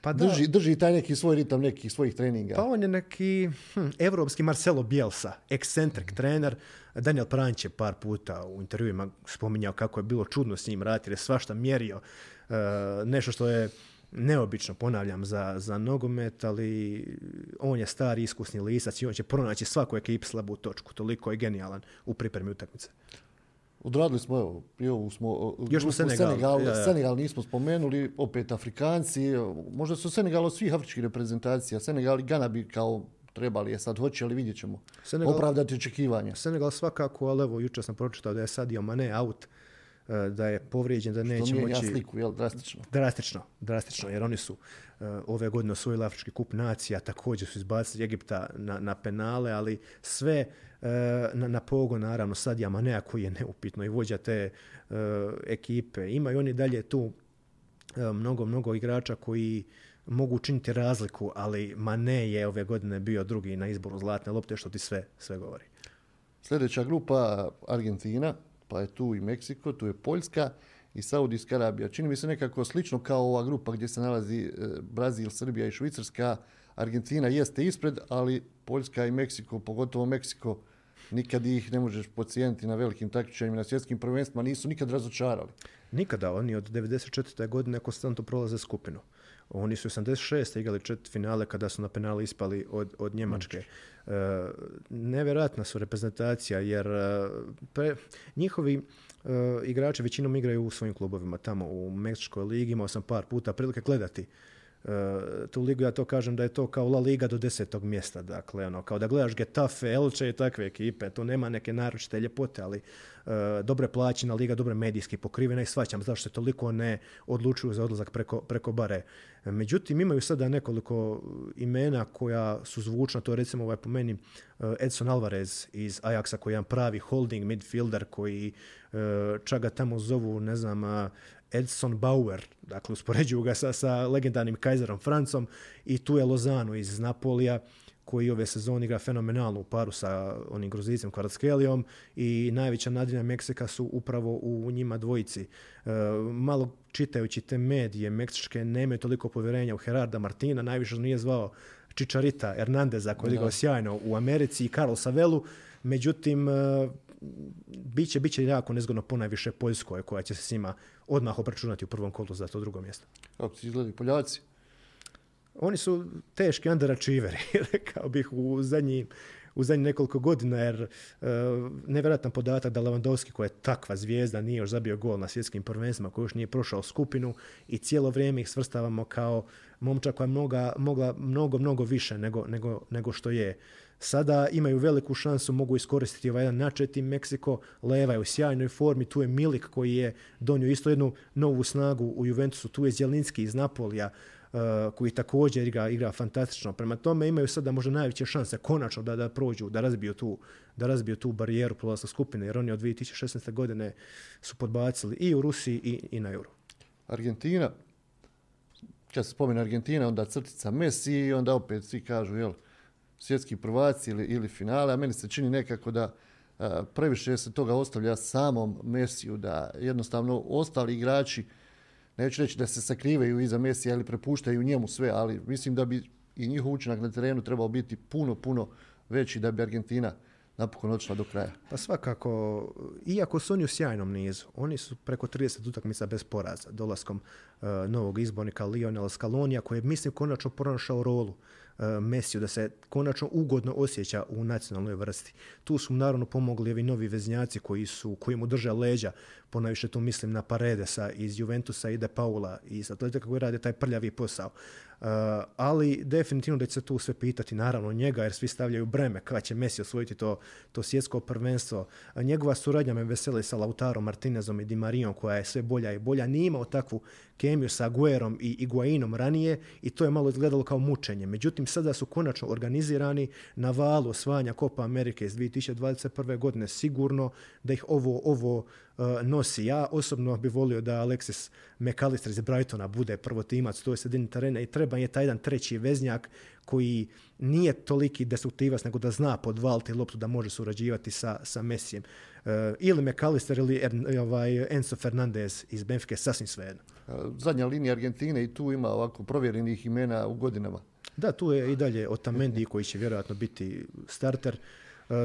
Pa da. Drži, drži taj neki svoj ritam nekih svojih treninga.
Pa on je neki hm, evropski Marcelo Bielsa, ekscentrik trener. Daniel Pranć je par puta u intervjuima spominjao kako je bilo čudno s njim raditi, jer je svašta mjerio. Uh, nešto što je neobično, ponavljam, za, za nogomet, ali on je stari iskusni lisac i on će pronaći svaku ekipu slabu točku. Toliko je genijalan u pripremi utakmice.
Odradili smo, evo, ovu smo...
Još smo Senegal.
Senegal, ja, ja. Senegal nismo spomenuli, opet Afrikanci. Možda su Senegal od svih afričkih reprezentacija. Senegal i Gana bi kao trebali je sad, hoće li vidjet ćemo. Senegal, opravdati očekivanja.
Senegal svakako, ali evo, jučer sam pročitao da je Sadio Mane out, da je povrijeđen, da neće moći...
Što sliku, jel, drastično?
Drastično, drastično, jer oni su uh, ove godine osvojili Afrički kup nacija, također su izbacili Egipta na, na penale, ali sve E, na, na pogon, naravno, Sadija Manea koji je neupitno i vođa te uh, ekipe. Imaju oni dalje tu uh, mnogo, mnogo igrača koji mogu učiniti razliku, ali Mane je ove godine bio drugi na izboru zlatne lopte, što ti sve, sve govori.
Sljedeća grupa Argentina, pa je tu i Meksiko, tu je Poljska i Saudijska Arabija. Čini mi se nekako slično kao ova grupa gdje se nalazi Brazil, Srbija i Švicarska. Argentina jeste ispred, ali Poljska i Meksiko, pogotovo Meksiko, nikad ih ne možeš pocijeniti na velikim takmičenjima, na svjetskim prvenstvima, nisu nikad razočarali.
Nikada, oni od 94. godine konstantno prolaze skupinu. Oni su 86. igrali četiri finale kada su na penali ispali od, od Njemačke. E, nevjerojatna su reprezentacija jer e, pre, njihovi e, igrači većinom igraju u svojim klubovima tamo u Meksičkoj ligi. Imao sam par puta prilike gledati Uh, tu ligu ja to kažem da je to kao La Liga do desetog mjesta, dakle, ono, kao da gledaš Getafe, Elche i takve ekipe, to nema neke naročite ljepote, ali uh, dobre plaćina liga, dobre medijski pokrivena i svaćam zašto se toliko ne odlučuju za odlazak preko, preko bare. Međutim, imaju sada nekoliko imena koja su zvučna, to je recimo ovaj po meni uh, Edson Alvarez iz Ajaxa koji je jedan pravi holding midfielder koji čak ga tamo zovu, ne znam, Edson Bauer, dakle uspoređuju ga sa, sa legendarnim Kaiserom Francom i tu je Lozano iz Napolija koji ove sezone igra fenomenalno u paru sa onim gruzicem Kvaraskelijom i najveća nadrina Meksika su upravo u njima dvojici. E, malo čitajući te medije meksičke nemaju toliko povjerenja u Gerarda Martina, najviše nije zvao Čičarita Hernandeza koji je igrao sjajno u Americi i Carlosa Velu, međutim e, biće, biće jako nezgodno ponajviše Poljskoj koja će se s njima odmah obračunati u prvom kolu za to drugo mjesto.
Kako ti izgledaju Poljaci?
Oni su teški underachieveri, rekao bih, u zadnji, u zadnjih nekoliko godina, jer uh, nevjerojatan podatak da Lewandowski, koja je takva zvijezda, nije još zabio gol na svjetskim prvenstvima, koji još nije prošao skupinu i cijelo vrijeme ih svrstavamo kao momča koja je mnoga, mogla mnogo, mnogo više nego, nego, nego što je. Sada imaju veliku šansu, mogu iskoristiti ovaj jedan načeti Meksiko, Leva je u sjajnoj formi, tu je Milik koji je donio isto jednu novu snagu u Juventusu, tu je Zjelinski iz Napolija, uh, koji također igra, igra fantastično. Prema tome imaju sada možda najveće šanse konačno da, da prođu, da razbiju tu, da razbiju tu barijeru prolaska skupine, jer oni od 2016. godine su podbacili i u Rusiji i, i na Euro.
Argentina, kad se spomene Argentina, onda crtica Messi i onda opet svi kažu, jel, svjetski prvaci ili, ili finale, a meni se čini nekako da a, previše se toga ostavlja samom Messiju, da jednostavno ostali igrači, neću reći da se sakrivaju iza Mesija ili prepuštaju njemu sve, ali mislim da bi i njihov učinak na terenu trebao biti puno, puno veći da bi Argentina napokon odšla do kraja.
Pa svakako, iako su oni u sjajnom nizu, oni su preko 30 utakmica bez poraza, dolaskom uh, novog izbornika Lionela Scalonija, koji je, mislim, konačno pronašao rolu uh, Mesiju, da se konačno ugodno osjeća u nacionalnoj vrsti. Tu su naravno pomogli ovi novi veznjaci koji su, koji mu drže leđa, ponajviše tu mislim na Paredesa iz Juventusa i De Paula iz Atletika koji rade taj prljavi posao. Uh, ali definitivno da će se tu sve pitati naravno njega jer svi stavljaju breme kada će Messi osvojiti to, to svjetsko prvenstvo. Uh, njegova suradnja me veseli sa Lautaro Martinezom i Di Marijom koja je sve bolja i bolja. Nije imao takvu kemiju sa Aguerom i Iguainom ranije i to je malo izgledalo kao mučenje. Međutim, sada su konačno organizirani na valu osvajanja Copa Amerike iz 2021. godine sigurno da ih ovo, ovo uh, nosi. Ja osobno bih volio da Alexis McAllister iz Brightona bude prvo timac, to je sredini terena i treba je taj jedan treći veznjak koji nije toliki destruktivac, nego da zna podvaliti loptu, da može surađivati sa, sa Messijem. Uh, ili McAllister ili er, ovaj, Enzo Fernandez iz Benfike, sasvim svejedno.
Zadnja linija Argentine i tu ima ovako provjerenih imena u godinama.
Da, tu je i dalje Otamendi koji će vjerojatno biti starter.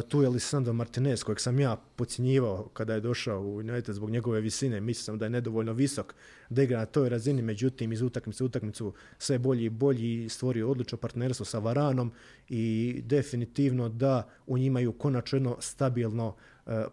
Tu je Lisandro Martinez kojeg sam ja pocijenjivao kada je došao u United zbog njegove visine. Mislio sam da je nedovoljno visok da igra na toj razini, međutim iz utakmice u utakmicu sve bolji i bolji stvorio odlično partnerstvo sa Varanom i definitivno da u njima imaju konačno jedno stabilno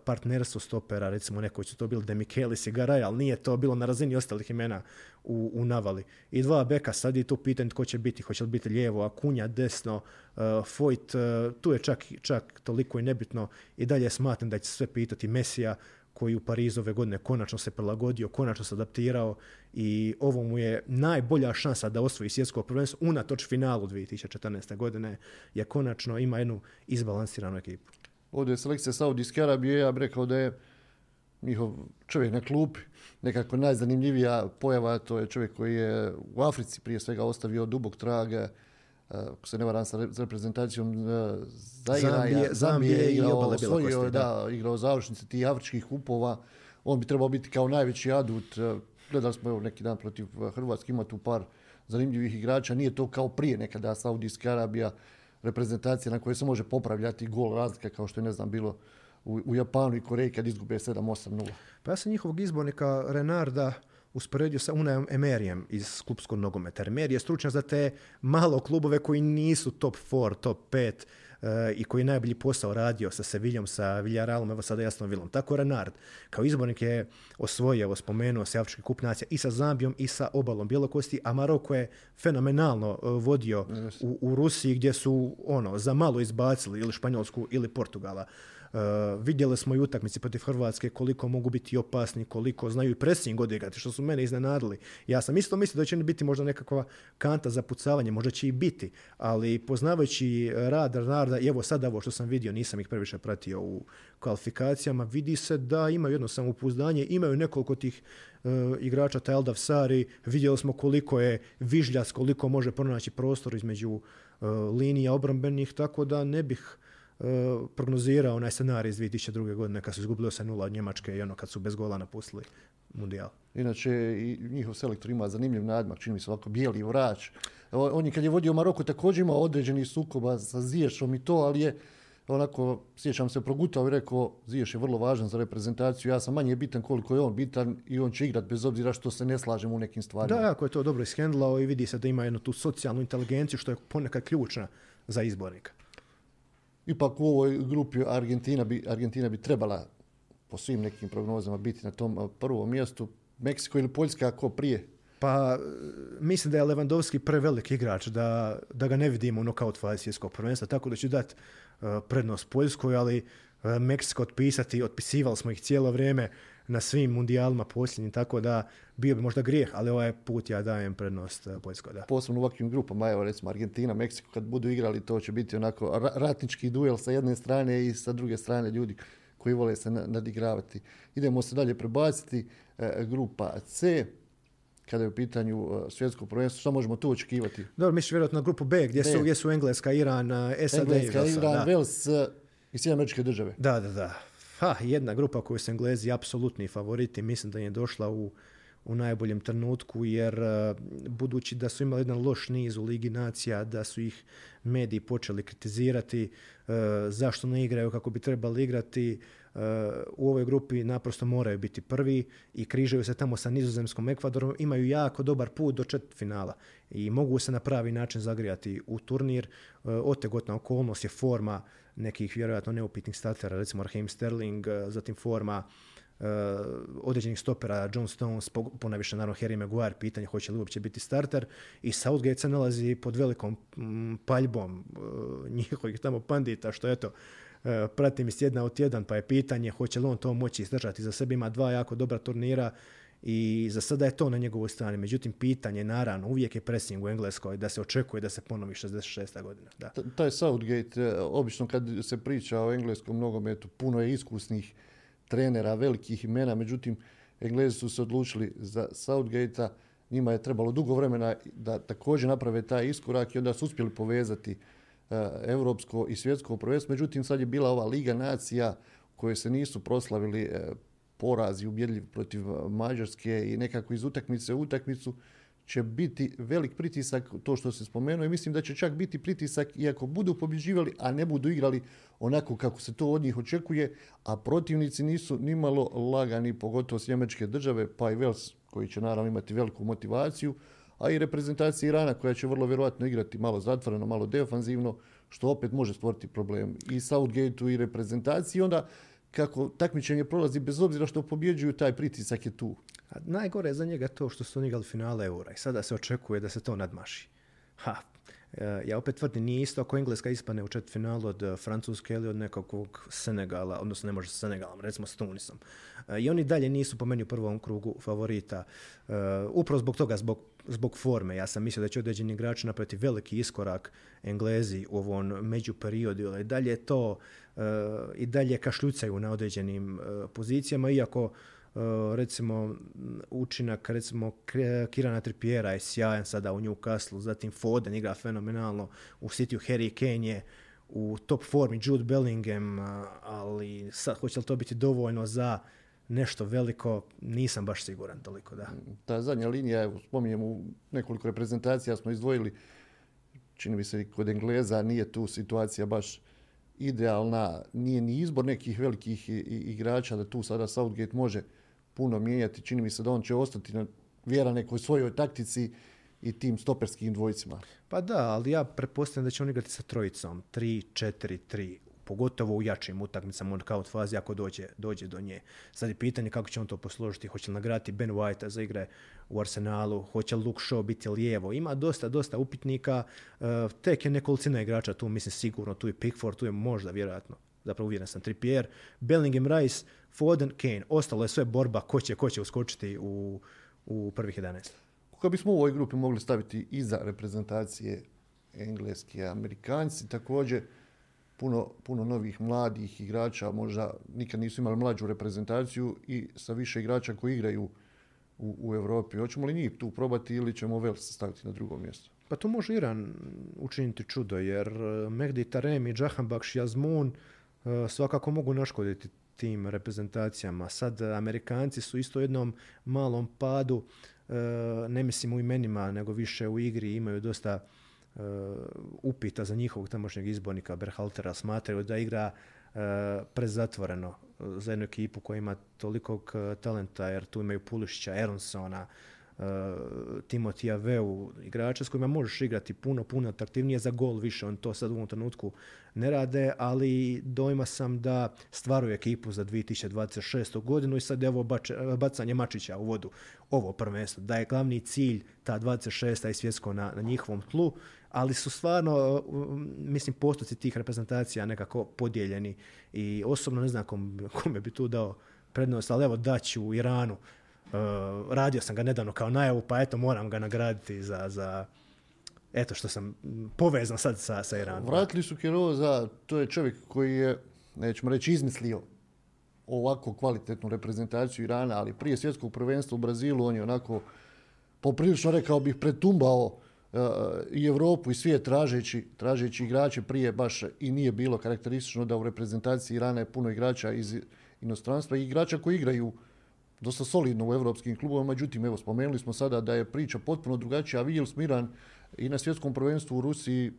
partnerstvo stopera, recimo neko su to bili Demichelis i Garay, ali nije to bilo na razini ostalih imena u, u navali. I dva beka, sad je tu pitanje tko će biti, hoće li biti lijevo, Akunja, desno, uh, Foyt, uh, tu je čak, čak toliko i nebitno i dalje smatram da će sve pitati Mesija, koji u Parizu ove godine konačno se prilagodio, konačno se adaptirao i ovo mu je najbolja šansa da osvoji svjetsko prvenstvo unatoč finalu 2014. godine, je konačno ima jednu izbalansiranu ekipu.
Ovdje je selekcija Saudijske Arabije, ja bih rekao da je njihov čovjek na klupi nekako najzanimljivija pojava, to je čovjek koji je u Africi prije svega ostavio dubog traga, ako se ne varam sa reprezentacijom Zairaja,
Zambije, Zambije
igrao, osvojio,
Bjelokosti,
da, igrao završnice tih afričkih kupova. On bi trebao biti kao najveći adut. Gledali smo evo neki dan protiv Hrvatske, ima tu par zanimljivih igrača. Nije to kao prije nekada Saudijska Arabija reprezentacija na kojoj se može popravljati gol razlika kao što je ne znam bilo u, u Japanu i Koreji kad izgube 7-8-0.
Pa ja sam njihovog izbornika Renarda usporedio sa Unajem Emerijem iz klubskog nogometa. Emer je stručnjak za te malo klubove koji nisu top 4, top 5 uh, i koji je najbolji posao radio sa Seviljom, sa Villarrealom, evo sada jasno Vilom. Tako Renard, kao izbornik je osvojio, evo spomenuo se Afrički kup nacija i sa Zambijom i sa obalom Bjelokosti, a Maroko je fenomenalno uh, vodio u, u Rusiji gdje su ono za malo izbacili ili Španjolsku ili Portugala. Uh, vidjeli smo i utakmici protiv Hrvatske koliko mogu biti opasni, koliko znaju i pressing odigrati, što su mene iznenadili. Ja sam isto mislio da će biti možda nekakva kanta za pucavanje, možda će i biti, ali poznavajući rad Renarda, i evo sad ovo što sam vidio, nisam ih previše pratio u kvalifikacijama, vidi se da imaju jedno samopouzdanje, imaju nekoliko tih uh, igrača, taj Sari, vidjeli smo koliko je vižljac, koliko može pronaći prostor između uh, linija obrambenih, tako da ne bih prognozirao onaj scenarij iz 2002. godine kad su izgubili 8-0 od Njemačke i ono kad su bez gola napustili mundijal.
Inače, i njihov selektor ima zanimljiv nadmak, čini mi se ovako bijeli vrač. On je kad je vodio Maroko također imao određeni sukoba sa Ziješom i to, ali je onako, sjećam se, progutao i rekao, Ziješ je vrlo važan za reprezentaciju, ja sam manje bitan koliko je on bitan i on će igrat bez obzira što se ne slažemo u nekim stvarima.
Da, ako je to dobro ishendlao i vidi se da ima jednu tu socijalnu inteligenciju što je ponekad ključna za izbornika.
Ipak u ovoj grupi Argentina bi, Argentina bi trebala po svim nekim prognozama biti na tom a, prvom mjestu. Meksiko ili Poljska ako prije
Pa mislim da je Lewandowski prevelik igrač, da, da ga ne vidimo u nokaut fazi svjetskog prvenstva, tako da ću dati prednost Poljskoj, ali Meksiko otpisati, otpisivali smo ih cijelo vrijeme na svim mundijalima posljednjim, tako da bio bi možda grijeh, ali ovaj put ja dajem prednost Poljskoj. Da.
Posebno u ovakvim grupama, evo recimo Argentina, Meksiko, kad budu igrali to će biti onako ratnički duel sa jedne strane i sa druge strane ljudi koji vole se nadigravati. Idemo se dalje prebaciti. E, grupa C, kada je u pitanju e, svjetsko prvenstvo, što možemo tu očekivati?
Dobro, misliš vjerojatno na grupu B, gdje, Su, gdje su Engleska, Iran, SAD
Engleska, Iran, Wales i Sjedinjene američke države.
Da, da, da. Ha, jedna grupa koju su Englezi apsolutni favoriti, mislim da je došla u, u najboljem trenutku, jer budući da su imali jedan loš niz u Ligi nacija, da su ih mediji počeli kritizirati, zašto ne igraju kako bi trebali igrati, u ovoj grupi naprosto moraju biti prvi i križaju se tamo sa nizozemskom Ekvadorom, imaju jako dobar put do finala i mogu se na pravi način zagrijati u turnir. Otegotna okolnost je forma nekih vjerojatno neupitnih startera, recimo Raheem Sterling, zatim forma određenih stopera, John Stones, ponajviše naravno Harry Maguire, pitanje hoće li uopće biti starter i Southgate se nalazi pod velikom paljbom njihovih tamo pandita, što eto, pratim iz tjedna od tjedan, pa je pitanje hoće li on to moći izdržati. Za sebe ima dva jako dobra turnira i za sada je to na njegovoj strani. Međutim, pitanje, naravno, uvijek je pressing u Engleskoj da se očekuje da se ponovi 66. godina. Da.
Taj Southgate, e, obično kad se priča o engleskom nogometu, puno je iskusnih trenera, velikih imena, međutim, Englezi su se odlučili za Southgate-a, njima je trebalo dugo vremena da također naprave taj iskorak i onda su uspjeli povezati europsko i svjetsko prvenstvo. Međutim, sad je bila ova Liga nacija koje se nisu proslavili e, porazi ubjedljiv protiv Mađarske i nekako iz utakmice u utakmicu će biti velik pritisak, to što se spomenuo, i mislim da će čak biti pritisak iako budu pobjeđivali, a ne budu igrali onako kako se to od njih očekuje, a protivnici nisu nimalo lagani, pogotovo s njemačke države, pa i Vels, koji će naravno imati veliku motivaciju, a i reprezentacija Irana koja će vrlo vjerojatno igrati malo zatvoreno, malo defanzivno, što opet može stvoriti problem i Southgateu i reprezentaciji. Onda kako takmičenje prolazi bez obzira što pobjeđuju, taj pritisak je tu.
A najgore za njega to što su oni igrali finale eura i sada se očekuje da se to nadmaši. Ha, e, ja opet tvrdim, nije isto ako Engleska ispane u finalu od e, Francuske ili od nekakvog Senegala, odnosno ne može sa Senegalom, recimo s Tunisom. E, I oni dalje nisu po meni u prvom krugu favorita. Upravo zbog toga, zbog zbog forme. Ja sam mislio da će određeni igrači napraviti veliki iskorak Englezi u ovom među periodu, ali dalje to uh, i dalje kašljucaju na određenim uh, pozicijama, iako uh, recimo učinak recimo Kirana Trippiera je sjajan sada u Newcastle, zatim Foden igra fenomenalno, u City Harry Kane je u top formi Jude Bellingham, ali sad hoće li to biti dovoljno za nešto veliko, nisam baš siguran toliko, da.
Ta zadnja linija, evo, spominjem u nekoliko reprezentacija smo izdvojili, čini mi se kod Engleza nije tu situacija baš idealna, nije ni izbor nekih velikih igrača da tu sada Southgate može puno mijenjati, čini mi se da on će ostati na vjera nekoj svojoj taktici i tim stoperskim dvojicima.
Pa da, ali ja pretpostavljam da će on igrati sa trojicom, 3-4-3 pogotovo u jačim utakmicama u knockout fazi ako dođe, dođe do nje. Sad je pitanje kako će on to posložiti, hoće li nagrati Ben White za igre u Arsenalu, hoće li Luke Shaw biti lijevo. Ima dosta, dosta upitnika, uh, tek je nekolicina igrača tu, mislim sigurno, tu je Pickford, tu je možda vjerojatno, zapravo uvjeren sam, Trippier, Bellingham, Rice, Foden, Kane. Ostalo je sve borba ko će, ko će uskočiti u, u prvih 11.
Kako bismo u ovoj grupi mogli staviti iza reprezentacije engleski, amerikanci, također puno, puno novih mladih igrača, možda nikad nisu imali mlađu reprezentaciju i sa više igrača koji igraju u, u Europi. Hoćemo li njih tu probati ili ćemo Vels staviti na drugo mjesto?
Pa to može Iran učiniti čudo, jer e, Mehdi Taremi, Džahambakš, Jazmun e, svakako mogu naškoditi tim reprezentacijama. Sad Amerikanci su isto jednom malom padu, e, ne mislim u imenima, nego više u igri, imaju dosta upita za njihovog tamošnjeg izbornika Berhaltera smatraju da igra uh, prezatvoreno uh, za jednu ekipu koja ima tolikog talenta, jer tu imaju Pulišića, Eronsona, Timotija Veu, igrača s kojima možeš igrati puno, puno atraktivnije za gol više, on to sad u ovom trenutku ne rade, ali dojma sam da stvaraju ekipu za 2026. godinu i sad je ovo bacanje Mačića u vodu, ovo prvenstvo, da je glavni cilj ta 26. i svjetsko na, na njihovom tlu, ali su stvarno, mislim, postoci tih reprezentacija nekako podijeljeni i osobno ne znam kome bi tu dao prednost, ali evo daću Iranu. Uh, radio sam ga nedavno kao najavu, pa eto moram ga nagraditi za, za eto što sam povezan sad sa, sa Iranom.
Vratili su Kiroza, to je čovjek koji je, nećemo reći, izmislio ovako kvalitetnu reprezentaciju Irana, ali prije svjetskog prvenstva u Brazilu on je onako poprilično rekao bih pretumbao uh, i Europu i svijet tražeći, tražeći igrače prije baš i nije bilo karakteristično da u reprezentaciji Irana je puno igrača iz inostranstva i igrača koji igraju dosta solidno u europskim klubovima, međutim, evo, spomenuli smo sada da je priča potpuno drugačija, a vidjeli Miran i na svjetskom prvenstvu u Rusiji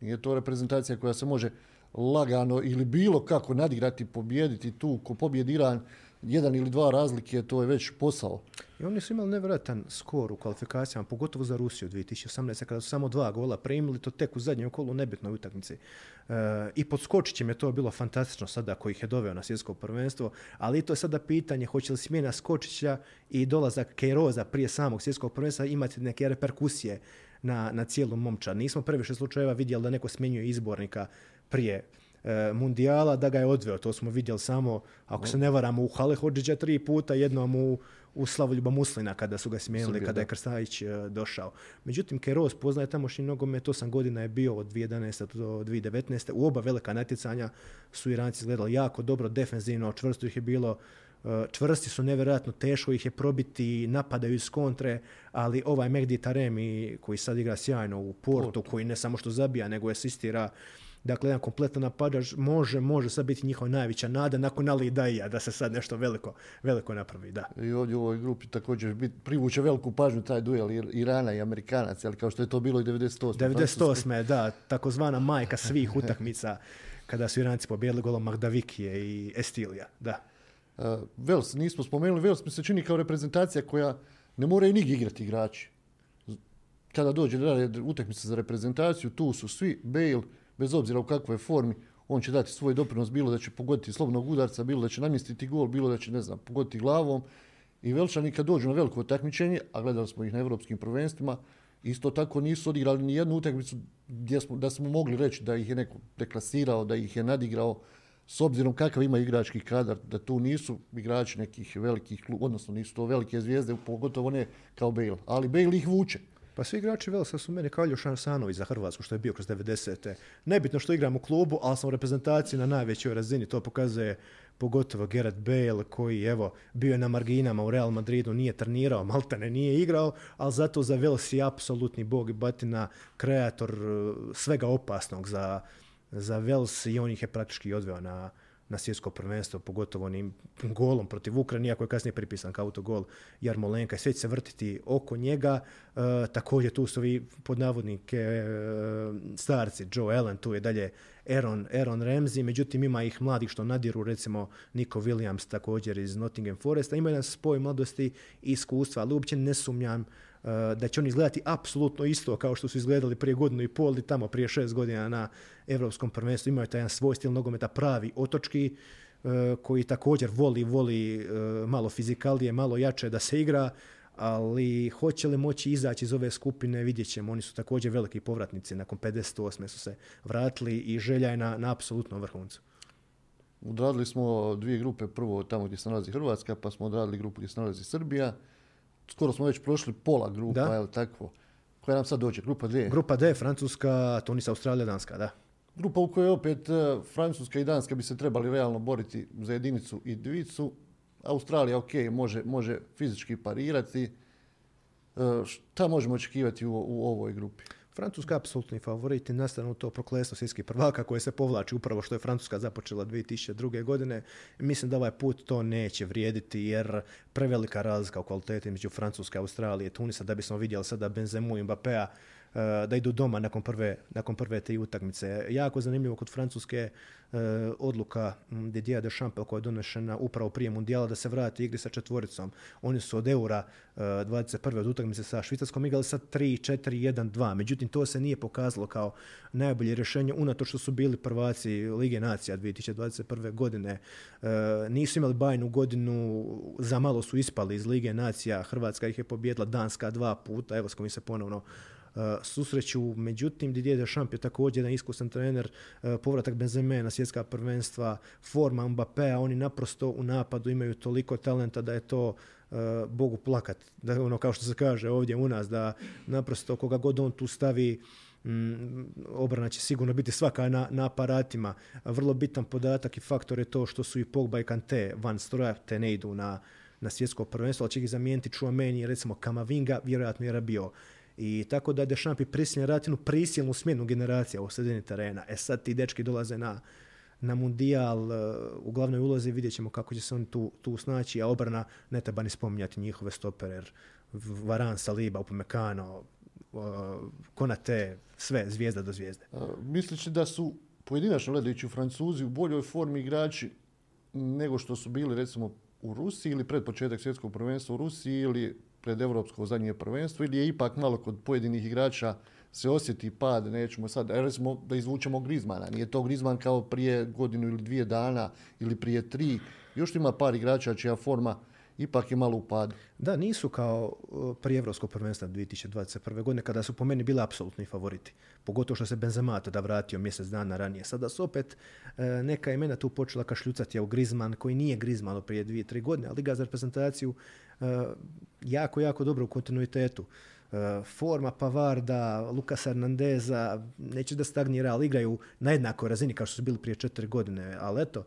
je to reprezentacija koja se može lagano ili bilo kako nadigrati, pobijediti tu, ko pobjedi Iran, jedan ili dva razlike, to je već posao.
I oni su imali nevjerojatan skor u kvalifikacijama, pogotovo za Rusiju 2018. kada su samo dva gola primili, to tek u zadnjem kolu nebitnoj utakmici. E, I pod Skočićem je to bilo fantastično sada koji ih je doveo na svjetsko prvenstvo, ali to je sada pitanje hoće li smjena Skočića i dolazak Kejroza prije samog svjetskog prvenstva imati neke reperkusije na, na cijelu momčad. Nismo previše slučajeva vidjeli da neko smjenjuje izbornika prije mundijala da ga je odveo. To smo vidjeli samo, ako se ne varamo, u Halehođića tri puta, jednom u, u Slavoljuba Muslina kada su ga smijenili, kada je Krstajić e, došao. Međutim, Keros poznaje tamošnji nogomet, osam godina je bio od 2011. do 2019. U oba velika natjecanja su Iranci izgledali jako dobro, defenzivno, čvrsto ih je bilo, e, čvrsti su nevjerojatno, teško ih je probiti, napadaju iz kontre, ali ovaj Megdi Taremi koji sad igra sjajno u Portu, koji ne samo što zabija, nego asistira, Dakle, jedan kompletan napadač može, može sad biti njihova najveća nada nakon Ali Daija da se sad nešto veliko, veliko napravi. Da.
I ovdje u ovoj grupi također bit, privuče veliku pažnju taj duel Irana i Amerikanaca, ali kao što je to bilo i 98.
98. da, takozvana majka svih utakmica kada su Iranci pobijedili golom Magdavikije i Estilija. Da.
Uh, Vels, nismo spomenuli, Vels mi se čini kao reprezentacija koja ne moraju nigdje igrati igrači. Kada dođe utakmica za reprezentaciju, tu su svi, Bale, bez obzira u kakvoj formi, on će dati svoj doprinos, bilo da će pogoditi slobodnog udarca, bilo da će namjestiti gol, bilo da će, ne znam, pogoditi glavom. I Velšani kad dođu na veliko takmičenje, a gledali smo ih na evropskim prvenstvima, isto tako nisu odigrali ni jednu utakmicu gdje smo, da smo mogli reći da ih je neko deklasirao, da ih je nadigrao, s obzirom kakav ima igrački kadar, da tu nisu igrači nekih velikih klub, odnosno nisu to velike zvijezde, pogotovo ne kao Bale, ali Bale ih vuče.
Pa svi igrači Velsa su meni kao Ljošan Sanović za Hrvatsku, što je bio kroz 90. Nebitno što igram u klubu, ali sam u reprezentaciji na najvećoj razini. To pokazuje pogotovo Gerard Bale, koji evo, bio je na marginama u Real Madridu, nije trenirao, maltene nije igrao, ali zato za Vels je apsolutni bog i batina, kreator eh, svega opasnog za, za Vels i on ih je praktički odveo na, na svjetsko prvenstvo, pogotovo onim golom protiv Ukrajine, iako je kasnije pripisan kao autogol Jarmolenka. Sve će se vrtiti oko njega. E, također tu su vi pod navodnike e, starci, Joe Allen, tu je dalje Aaron, Aaron Ramsey, međutim ima ih mladih što nadiru, recimo Nico Williams također iz Nottingham Foresta. Ima jedan spoj mladosti i iskustva, ali uopće ne sumnjam da će oni izgledati apsolutno isto kao što su izgledali prije godinu i pol i tamo prije šest godina na Europskom prvenstvu. Imaju taj jedan svoj stil nogometa pravi otočki eh, koji također voli, voli eh, malo fizikalije, malo jače da se igra, ali hoće li moći izaći iz ove skupine, vidjet ćemo. Oni su također veliki povratnici, nakon 58. su se vratili i želja je na, na apsolutnom vrhuncu.
Odradili smo dvije grupe, prvo tamo gdje se nalazi Hrvatska, pa smo odradili grupu gdje se nalazi Srbija skoro smo već prošli pola grupa, da. evo takvo. Koja nam sad dođe? Grupa D?
Grupa D, Francuska, Tunis, Australija, Danska, da.
Grupa u kojoj opet e, Francuska i Danska bi se trebali realno boriti za jedinicu i dvicu. Australija, ok, može, može fizički parirati. E, šta možemo očekivati u, u ovoj grupi?
Francuska apsolutni favorit i nastanu to proklestvo svjetskih prvaka koje se povlači upravo što je Francuska započela 2002. godine. Mislim da ovaj put to neće vrijediti jer prevelika razlika u kvaliteti među Francuske, Australije, Tunisa da bismo vidjeli sada Benzemu i Mbappéa da idu doma nakon prve, nakon prve te utakmice. Jako zanimljivo kod Francuske E, odluka Didier Deschamps koja je donešena upravo prije mundijala da se vrati igri sa četvoricom. Oni su od eura 21. E, od utakmice sa Švicarskom igrali sa 3, 4, 1, 2. Međutim, to se nije pokazalo kao najbolje rješenje, unatoč što su bili prvaci Lige nacija 2021. godine. Nisu imali bajnu godinu, za malo su ispali iz Lige nacija. Hrvatska ih je pobjedila, Danska dva puta, evo s kojim se ponovno Eh, susreću. Međutim, Didier Deschamps je također jedan iskusan trener, eh, povratak Benzeme na svjetska prvenstva, forma Mbappéa, oni naprosto u napadu imaju toliko talenta da je to eh, Bogu plakat. Da, ono, kao što se kaže ovdje u nas, da naprosto koga god on tu stavi, mm, obrana će sigurno biti svaka na, na aparatima. Vrlo bitan podatak i faktor je to što su i Pogba i Kante van stroja, te ne idu na, na svjetsko prvenstvo, ali će ih zamijeniti Chouameni, recimo Kamavinga, vjerojatno je bio i tako da Dešamp je prisiljen raditi jednu prisilnu smjenu generacija u sredini terena. E sad ti dečki dolaze na, na mundijal e, u glavnoj ulozi, vidjet ćemo kako će se oni tu, tu snaći, a obrana ne treba ni spominjati njihove stopere, jer Varan, Saliba, Upamecano, e, Konate, sve, zvijezda do zvijezde.
Mislići da su pojedinačno gledajući u Francuzi u boljoj formi igrači nego što su bili recimo u Rusiji ili pred početak svjetskog prvenstva u Rusiji ili pred Europsko zadnje prvenstvo ili je ipak malo kod pojedinih igrača se osjeti pad, nećemo sad, recimo da izvučemo Grizmana, nije to Grizman kao prije godinu ili dvije dana ili prije tri, još ima par igrača čija forma ipak je malo u padu.
Da, nisu kao prije Evropskog prvenstva 2021. godine kada su po meni bili apsolutni favoriti. Pogotovo što se Benzema da vratio mjesec dana ranije. Sada su opet e, neka imena tu počela kašljucati, u Grizman koji nije Grizman prije dvije, tri godine, ali ga za reprezentaciju e, jako, jako dobro u kontinuitetu. E, forma Pavarda, Lukas Hernandeza, neće da stagnira, ali igraju na jednakoj razini kao što su bili prije četiri godine. Ali eto,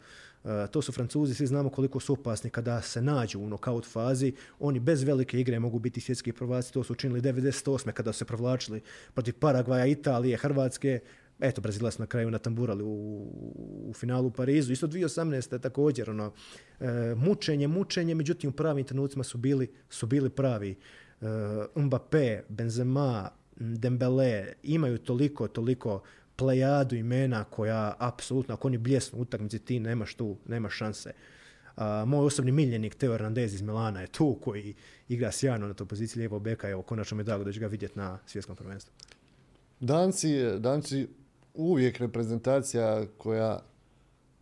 E, to su Francuzi, svi znamo koliko su opasni kada se nađu u nokaut fazi. Oni bez velike igre mogu biti svjetski prvaci, to su učinili 98. kada su se provlačili protiv Paragvaja, Italije, Hrvatske. Eto, Brazila su na kraju natamburali u, u finalu u Parizu. Isto 2018. također. Ono, e, mučenje, mučenje, međutim u pravim trenucima su bili, su bili pravi. E, Mbappé, Benzema, Dembele imaju toliko, toliko plejadu imena koja apsolutno, ako oni bljesnu utakmici, ti nemaš tu, nemaš šanse. moj osobni miljenik Teo Hernandez iz Milana je tu koji igra sjajno na toj poziciji lijevog beka. Evo, konačno mi je drago da ću ga vidjeti na svjetskom prvenstvu.
Danci, danci uvijek reprezentacija koja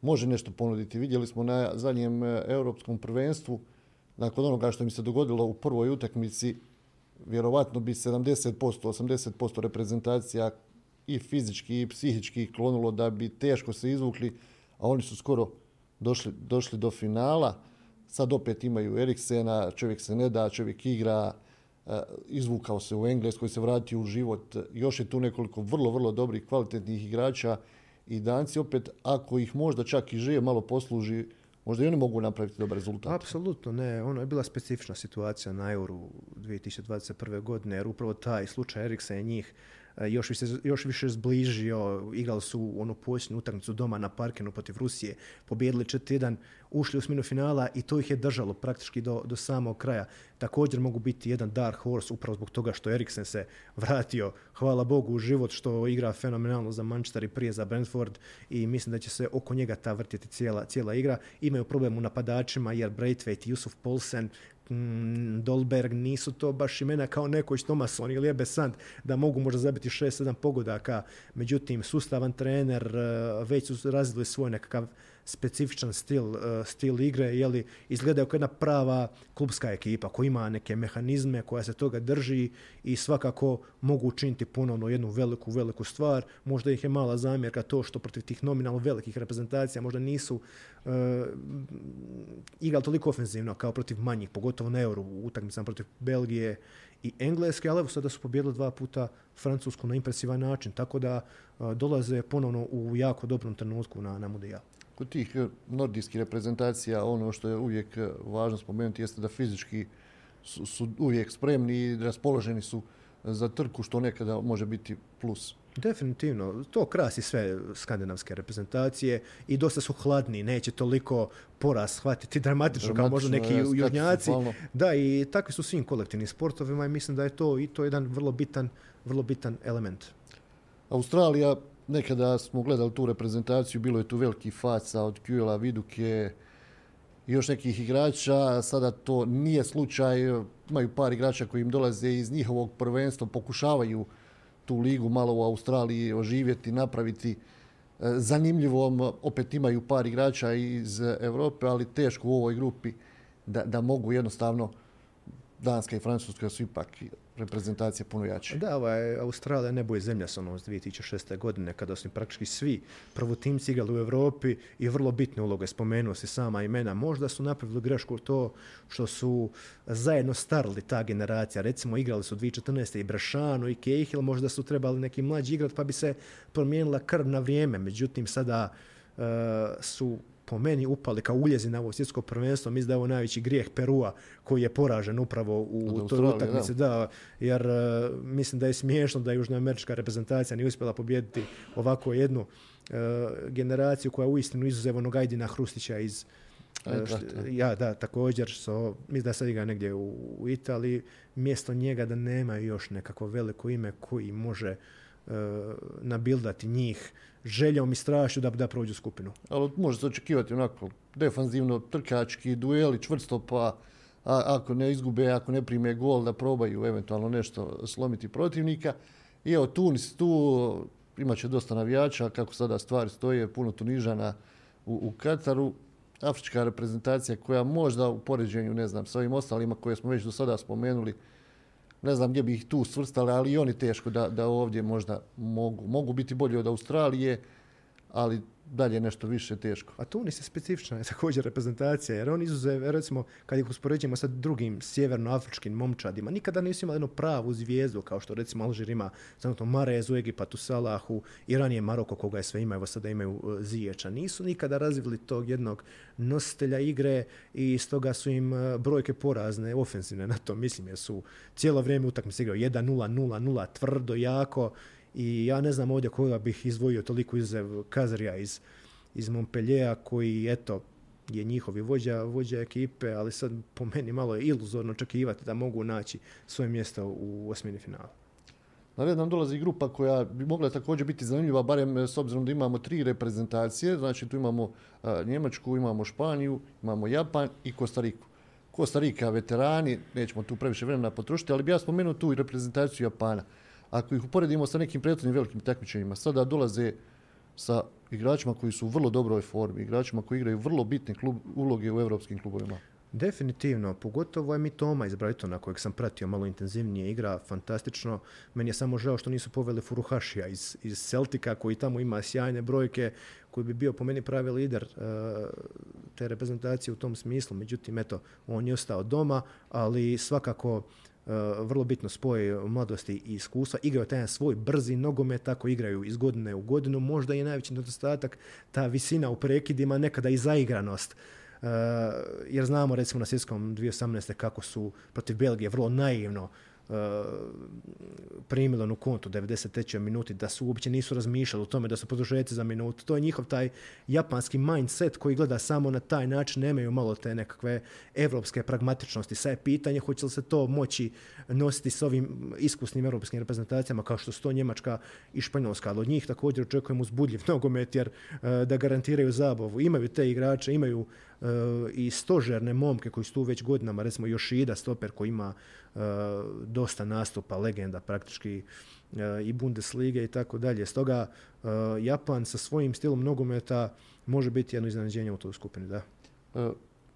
može nešto ponuditi. Vidjeli smo na zadnjem e, europskom prvenstvu, nakon onoga što mi se dogodilo u prvoj utakmici, vjerovatno bi 70%, 80% reprezentacija i fizički i psihički klonulo da bi teško se izvukli, a oni su skoro došli, došli do finala. Sad opet imaju Eriksena, čovjek se ne da, čovjek igra, izvukao se u Engleskoj, se vratio u život. Još je tu nekoliko vrlo, vrlo dobrih, kvalitetnih igrača i Danci opet, ako ih možda čak i žive malo posluži, možda i oni mogu napraviti dobar rezultat.
Apsolutno ne. Ono je bila specifična situacija na Euru 2021. godine, jer upravo taj slučaj Eriksa je njih još više, još više zbližio, igrali su onu posljednju utakmicu doma na Parkenu protiv Rusije, pobijedili 4-1, ušli u sminu finala i to ih je držalo praktički do, do samog kraja. Također mogu biti jedan dark horse upravo zbog toga što Eriksen se vratio, hvala Bogu, u život što igra fenomenalno za Manchester i prije za Brentford i mislim da će se oko njega ta vrtiti cijela, cijela igra. Imaju problem u napadačima jer Braithwaite i Yusuf Polsen Mm, Dolberg, nisu to baš imena kao Nekoć Tomason ili Ebe Sand, da mogu možda zabiti 6-7 pogodaka. Međutim, sustavan trener, eh, već su razvili svoj nekakav specifičan stil, e, stil igre, li izgleda kao jedna prava klubska ekipa koja ima neke mehanizme, koja se toga drži i svakako mogu učiniti ponovno jednu veliku, veliku stvar. Možda ih je mala zamjerka to što protiv tih nominalno velikih reprezentacija možda nisu uh, igrali toliko ofenzivno kao protiv manjih, pogotovo na euro utakmicama protiv Belgije i Engleske, ali evo sada su pobjedili dva puta Francusku na impresivan način, tako da e, dolaze ponovno u jako dobrom trenutku na, na Mudijal
kod tih eh, nordijskih reprezentacija ono što je uvijek eh, važno spomenuti jeste da fizički su, uvijek spremni i raspoloženi su za trku što nekada može biti plus.
Definitivno, to krasi sve skandinavske reprezentacije i dosta su hladni, neće toliko poraz shvatiti dramatično, kao možda neki
je,
južnjaci. Da, i takvi su svim kolektivnim sportovima i mislim da je to i to jedan vrlo bitan, vrlo bitan element.
Australija, nekada smo gledali tu reprezentaciju, bilo je tu veliki faca od Kjula, Viduke i još nekih igrača, sada to nije slučaj, imaju par igrača koji im dolaze iz njihovog prvenstva, pokušavaju tu ligu malo u Australiji oživjeti, napraviti e, zanimljivom. Opet imaju par igrača iz Europe, ali teško u ovoj grupi da, da mogu jednostavno Danska i Francuska su ipak reprezentacija puno jače.
Da, ovaj, Australija nebo je zemlja sa onom 2006. godine kada su praktički svi prvotimci igrali u Europi i vrlo bitne uloge, spomenuo se sama imena. Možda su napravili grešku to što su zajedno starili ta generacija. Recimo igrali su 2014. i Brašanu i Cahill, možda su trebali neki mlađi igrati pa bi se promijenila krv na vrijeme. Međutim, sada uh, su po meni upali kao uljezi na ovo svjetsko prvenstvo. Mislim da je ovo najveći grijeh Perua koji je poražen upravo u toj utakmici. Da. jer uh, mislim da je smiješno da južnoamerička reprezentacija nije uspjela pobijediti ovako jednu uh, generaciju koja uistinu izuzev onog Ajdina Hrustića iz uh, ja, da, također, so, mislim da sad igra negdje u, u Italiji, mjesto njega da nema još nekako veliko ime koji može uh, nabildati njih željom i strašću da, da prođu skupinu.
Ali može se očekivati onako defanzivno, trkački, dueli, čvrsto pa a, ako ne izgube, ako ne prime gol, da probaju eventualno nešto slomiti protivnika. I evo Tunis tu, imat će dosta navijača, kako sada stvari stoje, puno Tunižana u, u Kataru. Afrička reprezentacija koja možda u poređenju, ne znam, sa ovim ostalima koje smo već do sada spomenuli, ne znam gdje bi ih tu svrstali, ali i oni teško da, da ovdje možda mogu. Mogu biti bolji od Australije, ali dalje nešto više teško.
A Tunis je specifična je također reprezentacija, jer on izuzev, recimo, kad ih uspoređujemo sa drugim sjevernoafričkim momčadima, nikada nisu imali jednu pravu zvijezdu, kao što recimo Alžir ima zanimljivo Marezu, Egipatu, Salahu, Iran je Maroko, koga je sve ima, evo sada imaju uh, Ziječa. Nisu nikada razvili tog jednog nositelja igre i stoga su im uh, brojke porazne, ofenzivne na to, mislim, jer su cijelo vrijeme utakmice igrao 1-0, 0-0, tvrdo, jako, i ja ne znam ovdje koga bih izdvojio toliko izuzev Kazarija iz, iz Montpelliera koji eto je njihovi vođa, vođa ekipe, ali sad po meni malo je iluzorno očekivati da mogu naći svoje mjesto u osmini finala.
Na red nam dolazi grupa koja bi mogla također biti zanimljiva, barem s obzirom da imamo tri reprezentacije, znači tu imamo a, Njemačku, imamo Španiju, imamo Japan i Kostariku. Kostarika, veterani, nećemo tu previše vremena potrošiti, ali bi ja spomenuo tu i reprezentaciju Japana ako ih uporedimo sa nekim prethodnim velikim takmičenjima, sada dolaze sa igračima koji su u vrlo dobroj formi, igračima koji igraju vrlo bitne klub, uloge u evropskim klubovima.
Definitivno, pogotovo je mi Toma iz Brightona kojeg sam pratio malo intenzivnije igra, fantastično. Meni je samo žao što nisu poveli Furuhašija iz, iz Celtika koji tamo ima sjajne brojke, koji bi bio po meni pravi lider uh, te reprezentacije u tom smislu. Međutim, eto, on je ostao doma, ali svakako vrlo bitno spoj mladosti i iskustva, igraju taj svoj brzi nogomet, tako igraju iz godine u godinu, možda je najveći nedostatak ta visina u prekidima, nekada i zaigranost. Uh, jer znamo recimo na svjetskom 2018. kako su protiv Belgije vrlo naivno primili onu kontu 93. minuti, da su uopće nisu razmišljali o tome da su produžeci za minutu. To je njihov taj japanski mindset koji gleda samo na taj način, nemaju malo te nekakve evropske pragmatičnosti. Sve je pitanje hoće li se to moći nositi s ovim iskusnim europskim reprezentacijama kao što su to Njemačka i Španjolska, ali od njih također očekujemo uzbudljiv nogomet jer da garantiraju zabavu. Imaju te igrače, imaju i stožerne momke koji su tu već godinama, recimo Yoshida, stoper koji ima uh, dosta nastupa, legenda praktički uh, i Bundeslige i tako dalje. Stoga Japan sa svojim stilom nogometa može biti jedno iznenađenje u toj skupini, da.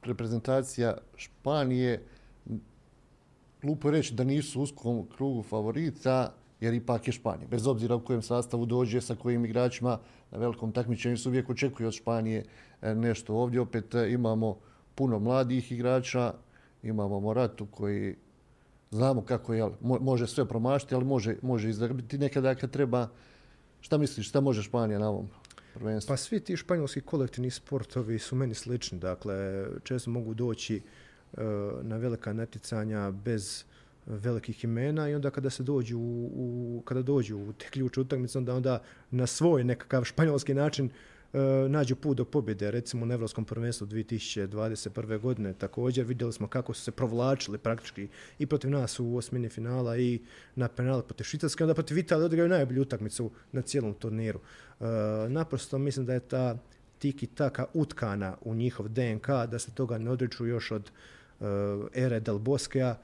Reprezentacija Španije, glupo reći da nisu u uskom krugu favorita, jer ipak je Španija. Bez obzira u kojem sastavu dođe, sa kojim igračima na velikom takmičenju se uvijek očekuje od Španije e, nešto. Ovdje opet e, imamo puno mladih igrača, imamo Moratu koji znamo kako je, može sve promašiti, ali može, može izdrbiti nekada kad treba. Šta misliš, šta može Španija na ovom prvenstvu?
Pa svi ti španjolski kolektivni sportovi su meni slični. Dakle, često mogu doći uh, na velika natjecanja bez velikih imena i onda kada se dođu u, u kada dođu u te ključne utakmice onda onda na svoj nekakav španjolski način e, nađu put do pobjede. Recimo na Evropskom prvenstvu 2021. godine također vidjeli smo kako su se provlačili praktički i protiv nas u osmini finala i na penale protiv Švicarske, onda protiv Italije odigraju najbolju utakmicu na cijelom turniru. E, naprosto mislim da je ta tiki taka utkana u njihov DNK, da se toga ne odriču još od uh, ere Del Boskea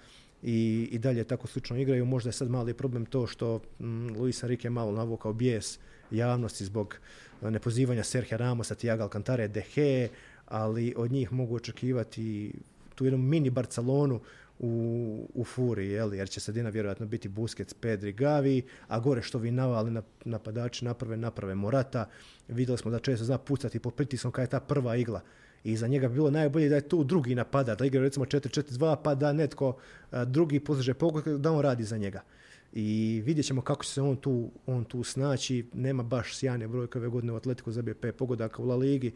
i, i dalje tako slično igraju. Možda je sad mali problem to što mm, Luis Enrique malo navukao bijes javnosti zbog uh, nepozivanja Sergio Ramosa, Tiago Alcantara, De Gea, ali od njih mogu očekivati tu jednu mini Barcelonu u, u furi, jel? jer će sredina vjerojatno biti Busquets, Pedri, Gavi, a gore što vi navali napadači naprave, naprave Morata. Vidjeli smo da često zna pucati pod pritiskom kada je ta prva igla. I za njega bi bilo najbolje da je tu drugi napada, da igra recimo 4-4-2, pa da netko drugi postiže pogled, da on radi za njega. I vidjet ćemo kako će se on tu, on tu snaći. Nema baš sjajne brojke ove godine u Atletiku zabije 5 pogodaka u La Ligi,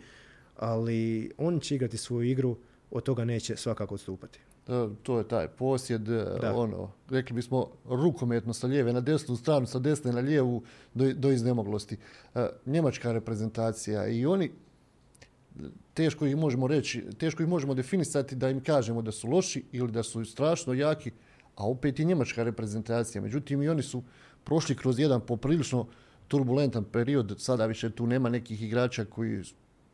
ali on će igrati svoju igru, od toga neće svakako odstupati.
E, to je taj posjed, e, da. ono, rekli bismo rukometno sa lijeve na desnu stranu, sa desne na lijevu do, do iznemoglosti. E, njemačka reprezentacija i oni teško ih možemo reći, teško ih možemo definisati da im kažemo da su loši ili da su strašno jaki, a opet i njemačka reprezentacija. Međutim, i oni su prošli kroz jedan poprilično turbulentan period. Sada više tu nema nekih igrača koji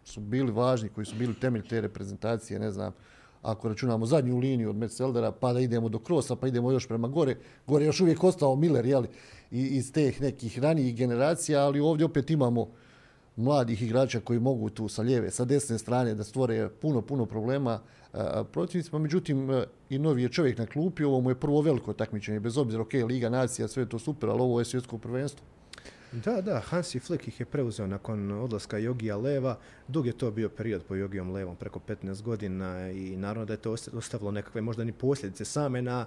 su bili važni, koji su bili temelj te reprezentacije, ne znam, ako računamo zadnju liniju od Metzeldera, pa da idemo do Krosa, pa idemo još prema gore. Gore još uvijek ostao Miller, jeli, iz teh nekih ranijih generacija, ali ovdje opet imamo mladih igrača koji mogu tu sa lijeve, sa desne strane da stvore puno, puno problema protivnicima. Međutim, e, i novi je čovjek na klupi, ovo mu je prvo veliko takmičenje, bez obzira, ok, Liga nacija, sve je to super, ali ovo je svjetsko prvenstvo.
Da, da, Hansi Flick ih je preuzeo nakon odlaska Jogija Leva. Dug je to bio period po Jogijom Levom, preko 15 godina i naravno da je to ostavilo nekakve možda ni posljedice same na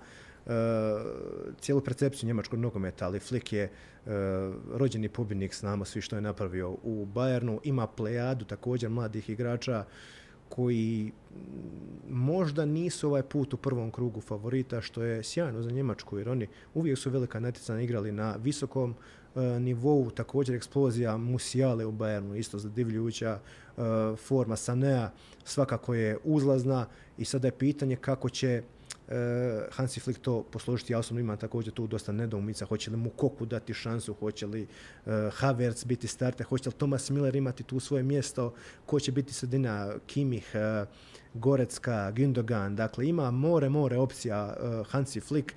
cijelu percepciju njemačkog nogometa, ali Flick je uh, rođeni pobjednik, znamo svi što je napravio u Bayernu, ima plejadu također mladih igrača koji možda nisu ovaj put u prvom krugu favorita, što je sjajno za Njemačku, jer oni uvijek su velika natjecanja igrali na visokom E, nivou. Također eksplozija Musiale u Bayernu, isto zadivljujuća e, forma Sanea svakako je uzlazna. I sada je pitanje kako će Hansi Flick to posložiti. Ja osobno imam također tu dosta nedoumica. Hoće li mu Koku dati šansu, hoće li uh, Havertz biti starter, hoće li Thomas Miller imati tu svoje mjesto, ko će biti sredina Kimih, uh, Gorecka, Gündogan. Dakle, ima more, more opcija Hansi Flick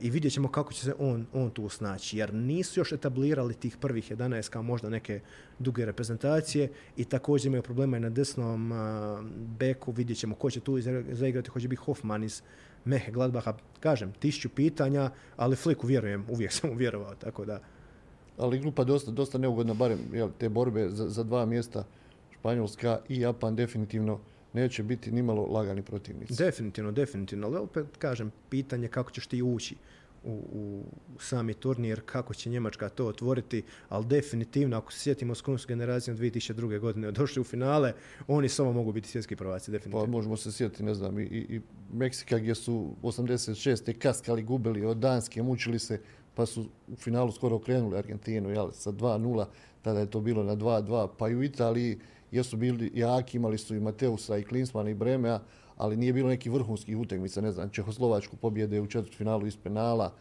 i vidjet ćemo kako će se on, on tu snaći, jer nisu još etablirali tih prvih 11 kao možda neke duge reprezentacije i također imaju problema i na desnom beku, vidjet ćemo ko će tu zaigrati, hoće biti Hoffman iz Mehe Gladbaha, kažem, tišću pitanja, ali Fliku vjerujem, uvijek sam uvjerovao, tako da.
Ali grupa dosta, dosta neugodna, barem jel, te borbe za, za dva mjesta, Španjolska i Japan definitivno neće biti nimalo lagani protivnici.
Definitivno, definitivno. Ali opet kažem, pitanje kako ćeš ti ući u, u sami turnir, kako će Njemačka to otvoriti, ali definitivno, ako se sjetimo s kojom generacijom 2002. godine došli u finale, oni samo mogu biti svjetski prvaci, definitivno.
Pa možemo se sjetiti, ne znam, i, i Meksika gdje su 86. kaskali, gubili od Danske, mučili se, pa su u finalu skoro okrenuli Argentinu, jel, sa 2-0, tada je to bilo na 2-2, pa i u Italiji jesu bili jaki, imali su i Mateusa i Klinsmana i Bremea, ali nije bilo neki vrhunskih utakmica, ne znam, Čehoslovačku pobjede u četvrtfinalu iz penala,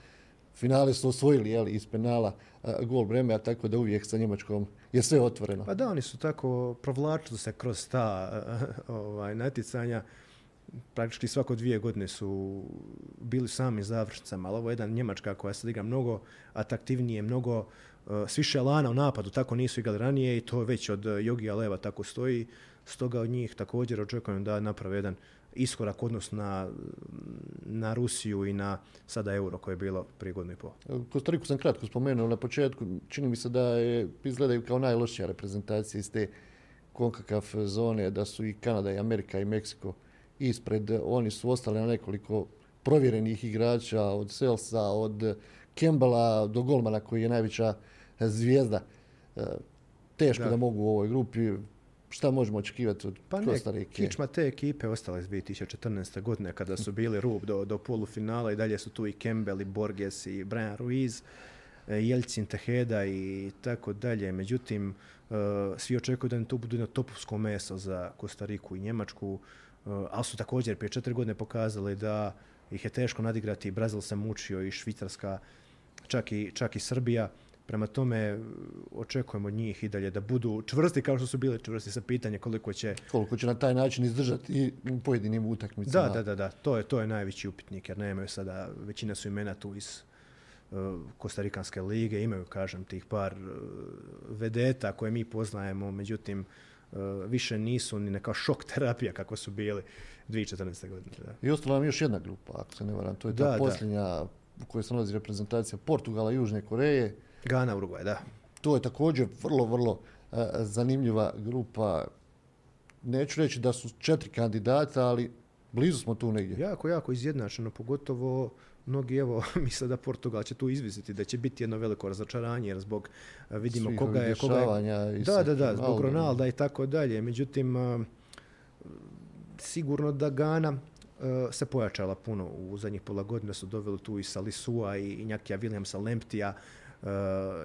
finale su osvojili jeli, iz penala uh, gol Bremea, tako da uvijek sa Njemačkom je sve otvoreno.
Pa da, oni su tako provlačili se kroz ta ovaj, naticanja, praktički svako dvije godine su bili sami završnicama, ali ovo je jedan Njemačka koja se igra mnogo atraktivnije, mnogo uh, Uh, svi šelana u napadu tako nisu igrali ranije i to već od uh, Jogija Leva tako stoji. Stoga od njih također očekujem da naprave jedan iskorak odnos na, na Rusiju i na sada euro koje je bilo prije godinu i pol.
Kostariku sam kratko spomenuo na početku. Čini mi se da je, izgledaju kao najlošija reprezentacija iz te konkakav zone, da su i Kanada i Amerika i Meksiko ispred. Oni su ostali na nekoliko provjerenih igrača od Selsa, od Kembala do Golmana koji je najveća zvijezda. E, teško da. da mogu u ovoj grupi. šta možemo očekivati od
Pa ne,
Costa Rike?
kičma te ekipe ostala iz 2014. godine kada su bili rub do, do polufinala i dalje su tu i Campbell i Borges i Brian Ruiz, e, Jelcin Teheda i tako dalje. Međutim, e, svi očekuju da im to bude jedno topovsko meso za Kostariku i Njemačku, ali su također prije četiri godine pokazali da ih je teško nadigrati. Brazil se mučio i Švicarska, čak i, čak i Srbija. Prema tome, očekujemo od njih i dalje da budu čvrsti kao što su bili čvrsti sa pitanje koliko će...
Koliko će na taj način izdržati i pojedinim utakmicama.
Da, da, da, da, to je, to je najveći upitnik jer nemaju sada, većina su imena tu iz uh, Kostarikanske lige, imaju, kažem, tih par uh, vedeta koje mi poznajemo, međutim, uh, više nisu ni neka šok terapija kako su bili 2014. godine. Da.
I ostala nam još jedna grupa, ako se ne varam. To je ta
da.
posljednja u kojoj se nalazi reprezentacija Portugala i Južne Koreje.
Gana, Uruguay, da.
To je također vrlo, vrlo e, zanimljiva grupa. Neću reći da su četiri kandidata, ali blizu smo tu negdje.
Jako, jako izjednačeno, pogotovo mnogi, evo, misle da Portugal će tu izvisiti, da će biti jedno veliko razočaranje, jer zbog, a, vidimo
Svih
koga je, koga je,
i
Da, da, da, zbog. Ronalda i tako dalje. Međutim, a, sigurno da Gana se pojačala puno u zadnjih pola godina su doveli tu i Salisua i Injakija Williamsa Lemptija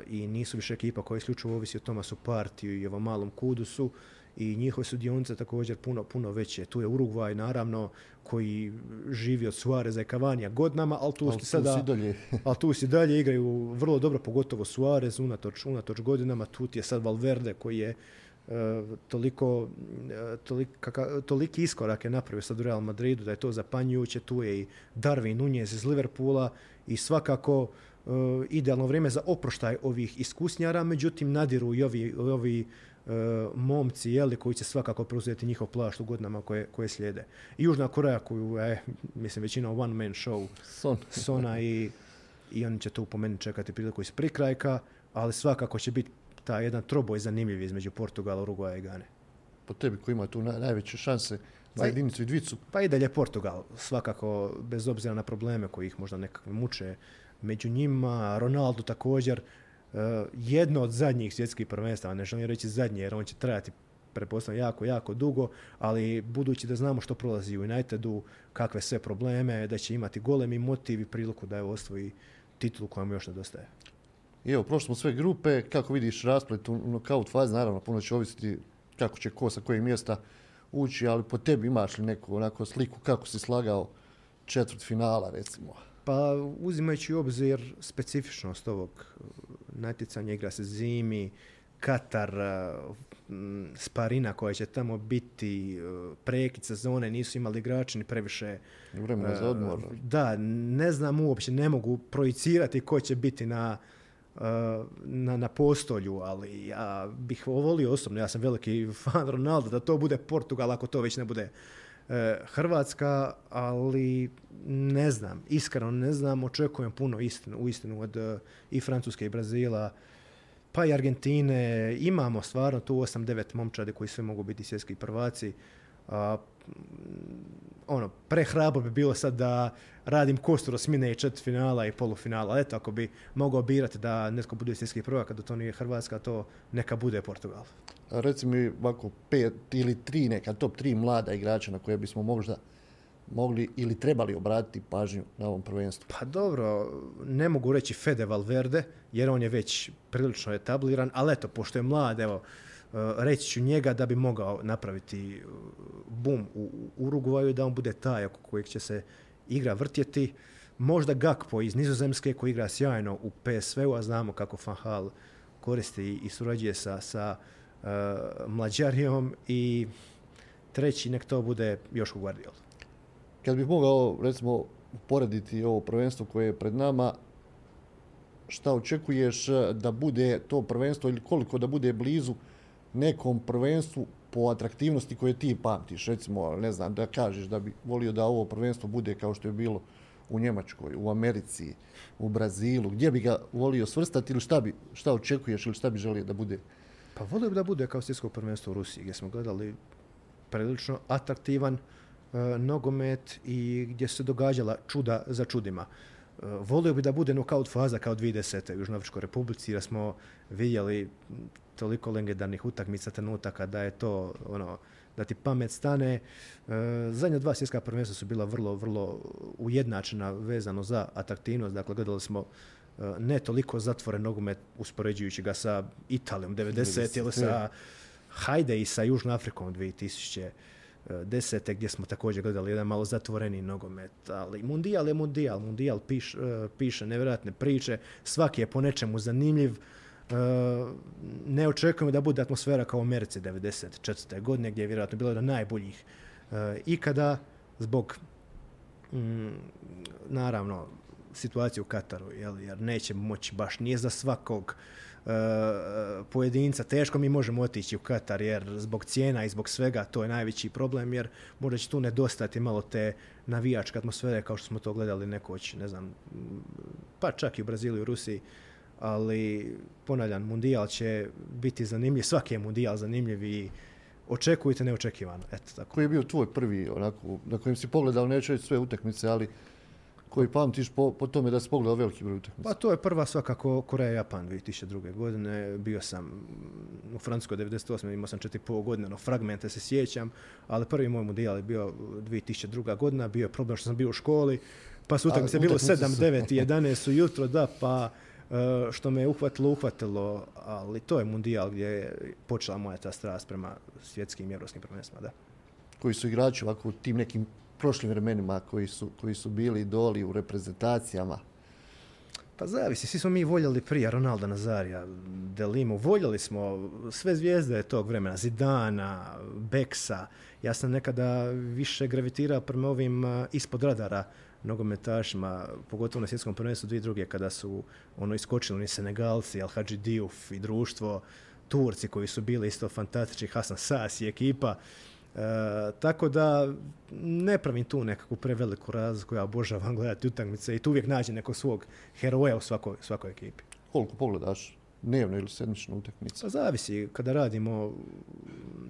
i nisu više ekipa koja isključivo ovisi o Tomasu Partiju i ovom malom Kudusu i njihove su dionice također puno, puno veće. Tu je Urugvaj, naravno, koji živi od Suareza i Kavanija godinama, ali tu
Ali
su
tu
sada...
si dalje.
Ali tu si dalje igraju vrlo dobro, pogotovo Suarez, unatoč, unatoč godinama. Tu ti je sad Valverde koji je e, toliko, tolik, kaka, toliki iskorak je napravio sad u Real Madridu da je to zapanjujuće. Tu je i Darwin Nunez iz Liverpoola i svakako idealno vrijeme za oproštaj ovih iskusnjara, međutim nadiru i ovi, ovi e, momci jeli, koji će svakako preuzeti njihov plašt u godinama koje, koje slijede. I Južna Koreja koju je, mislim, većina one man show
Son.
Sona i, i oni će tu po meni čekati priliku iz prikrajka, ali svakako će biti ta jedan troboj zanimljiv između Portugala, Uruguaja i Gane.
Po tebi koji ima tu na- najveće šanse za jedinicu i dvicu.
Pa i dalje Portugal, svakako bez obzira na probleme koji ih možda nekako muče među njima, Ronaldo također, e, jedno od zadnjih svjetskih prvenstava, ne želim reći zadnje jer on će trajati pretpostavljam jako, jako dugo, ali budući da znamo što prolazi u Unitedu, kakve sve probleme, da će imati golemi motiv i priliku da je osvoji titulu koja mu još nedostaje.
I evo, prošli smo sve grupe. Kako vidiš rasplet u nokaut fazi, naravno, puno će ovisiti kako će ko sa kojeg mjesta ući, ali po tebi imaš li neku onako sliku kako si slagao četvrt finala, recimo?
Pa uzimajući u obzir specifičnost ovog uh, natjecanja, igra se zimi, Katar, uh, Sparina koja će tamo biti, uh, prekid sezone, nisu imali igrači ni previše.
Vremena za odmor.
Da, ne znam uopće, ne mogu projicirati ko će biti na, na, na postolju, ali ja bih volio osobno, ja sam veliki fan Ronaldo, da to bude Portugal ako to već ne bude Hrvatska, ali ne znam, iskreno ne znam, očekujem puno istinu, uistinu od e, i Francuske i Brazila, pa i Argentine, imamo stvarno tu 8-9 momčadi koji sve mogu biti svjetski prvaci. A, ono, prehrabro bi bilo sad da radim kosturo smine i četiri finala i polufinala. Eto, ako bi mogao birati da netko bude svjetski prvak, da to nije Hrvatska, to neka bude Portugal.
A Reci mi ovako pet ili tri neka top tri mlada igrača na koje bismo možda mogli ili trebali obratiti pažnju na ovom prvenstvu.
Pa dobro, ne mogu reći Fede Valverde, jer on je već prilično etabliran, ali eto, pošto je mlad, evo, reći ću njega da bi mogao napraviti uh, bum u u Urugvaju, da on bude taj oko kojeg će se igra vrtjeti. Možda Gakpo iz Nizozemske koji igra sjajno u PSV-u, a znamo kako Van Hal koristi i surađuje sa, sa uh, Mlađarijom i treći nek to bude Joško Guardiola.
Kad bih mogao, recimo, porediti ovo prvenstvo koje je pred nama, šta očekuješ eh, da bude to prvenstvo ili koliko da bude blizu nekom prvenstvu po atraktivnosti koje ti pamtiš? Recimo, ne znam, da kažeš da bi volio da ovo prvenstvo bude kao što je bilo u Njemačkoj, u Americi, u Brazilu, gdje bi ga volio svrstati ili šta, bi, šta očekuješ ili šta bi želio da bude?
Pa volio bi da bude kao svjetsko prvenstvo u Rusiji gdje smo gledali prilično atraktivan e, nogomet i gdje se događala čuda za čudima. Volio bi da bude nokaut faza kao 2010. u Južnoafričkoj republici jer smo vidjeli toliko legendarnih utakmica trenutaka da je to ono da ti pamet stane. E, zadnja dva svjetska prvenstva su bila vrlo, vrlo ujednačena vezano za atraktivnost. Dakle, gledali smo e, ne toliko zatvoren nogomet uspoređujući ga sa Italijom 90 ili sa Hajde i sa Južnom Afrikom 2010. gdje smo također gledali jedan malo zatvoreni nogomet, ali mundijal je mundijal, mundijal piš, e, piše nevjerojatne priče, svaki je po nečemu zanimljiv, ne očekujemo da bude atmosfera kao u Americi 94. godine gdje je vjerojatno bilo jedan najboljih e, ikada zbog mm, naravno situacije u Kataru jer neće moći baš nije za svakog e, pojedinca teško mi možemo otići u Katar jer zbog cijena i zbog svega to je najveći problem jer možda će tu nedostati malo te navijačke atmosfere kao što smo to gledali nekoć ne znam pa čak i u Braziliju i u Rusiji ali ponavljam, mundijal će biti zanimljiv, svaki je mundijal zanimljiv i očekujte neočekivano. Eto, tako.
Koji je bio tvoj prvi, onako, na kojem si pogledao, neću sve utakmice, ali koji pamtiš po, po tome da si pogledao veliki broj utakmica?
Pa to je prva svakako Koreja-Japan 2002. godine. Bio sam u Francuskoj 98. imao sam četiri pol godine, no fragmente se sjećam, ali prvi moj mundijal je bio 2002. godina, bio je problem što sam bio u školi, pa su utakmice bilo 7, 9 i 11 ujutro, da, pa E, što me je uhvatilo, uhvatilo, ali to je mundijal gdje je počela moja ta strast prema svjetskim i evropskim prvenstvima, da.
Koji su igrači ovako u tim nekim prošlim vremenima koji su, koji su bili idoli u reprezentacijama?
Pa zavisi, svi smo mi voljeli prije Ronalda Nazarija, Delimu, voljeli smo sve zvijezde tog vremena, Zidana, Beksa. Ja sam nekada više gravitirao prema ovim ispod radara nogometašima, pogotovo na svjetskom prvenstvu dvije druge kada su ono iskočili oni Senegalci, Al Hadži Diouf i društvo, Turci koji su bili isto fantastični, Hasan Sas i ekipa. E, tako da ne pravim tu nekakvu preveliku razliku, ja obožavam gledati utakmice i tu uvijek nađem nekog svog heroja u svakoj, svakoj ekipi.
Koliko pogledaš dnevno ili sedmično utakmicu?
Pa zavisi, kada radimo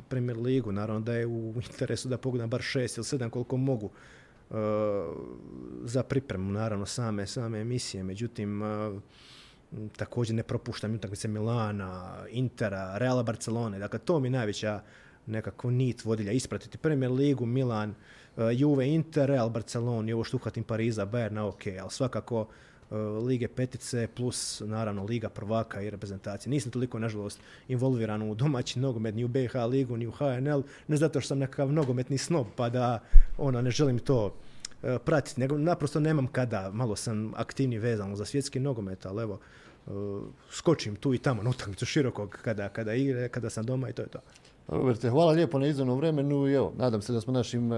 Premier ligu, naravno da je u interesu da pogledam bar šest ili sedam koliko mogu za pripremu naravno same same emisije, međutim također ne propuštam utakmice Milana, Intera, Reala Barcelone, dakle to mi najveća nekako nit vodilja ispratiti Premier ligu, Milan, Juve, Inter, Real Barcelona ovo što uhvatim Pariza, Bayern, ok, ali svakako Eh, Lige petice plus naravno Liga prvaka i reprezentacije. Nisam toliko nažalost involviran u domaći nogomet ni u BH ligu ni u HNL, ne zato što sam nekakav nogometni snob pa da ono ne želim to eh, pratiti, nego naprosto nemam kada, malo sam aktivni vezan za svjetski nogomet, ali evo eh, skočim tu i tamo na utakmicu širokog kada, kada igre, kada sam doma i to je to.
Roberte, hvala lijepo na izdanom vremenu i evo, nadam se da smo našim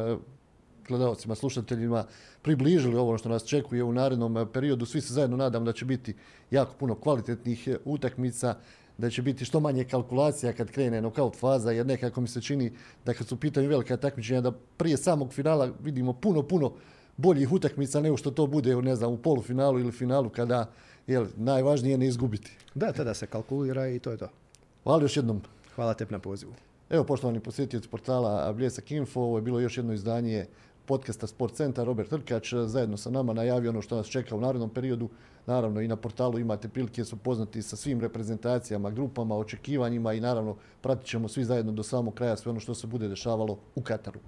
gledalcima, slušateljima približili ovo što nas čekuje u narednom eh, periodu. Svi se zajedno nadam da će biti jako puno kvalitetnih eh, utakmica, da će biti što manje kalkulacija kad krene nokaut faza, jer nekako mi se čini da kad su pitanju velika takmičenja, da prije samog finala vidimo puno, puno boljih utakmica nego što to bude ne znam, u polufinalu ili finalu kada je najvažnije ne izgubiti.
Da, tada se kalkulira i to je to.
Hvala još jednom.
Hvala tebi na pozivu.
Evo, poštovani posjetioci portala Bljesak Info, ovo je bilo još jedno izdanje podcasta Sport Centar, Robert Trkač zajedno sa nama najavio ono što nas čeka u narednom periodu. Naravno i na portalu imate prilike su poznati sa svim reprezentacijama, grupama, očekivanjima i naravno pratit ćemo svi zajedno do samog kraja sve ono što se bude dešavalo u Kataru.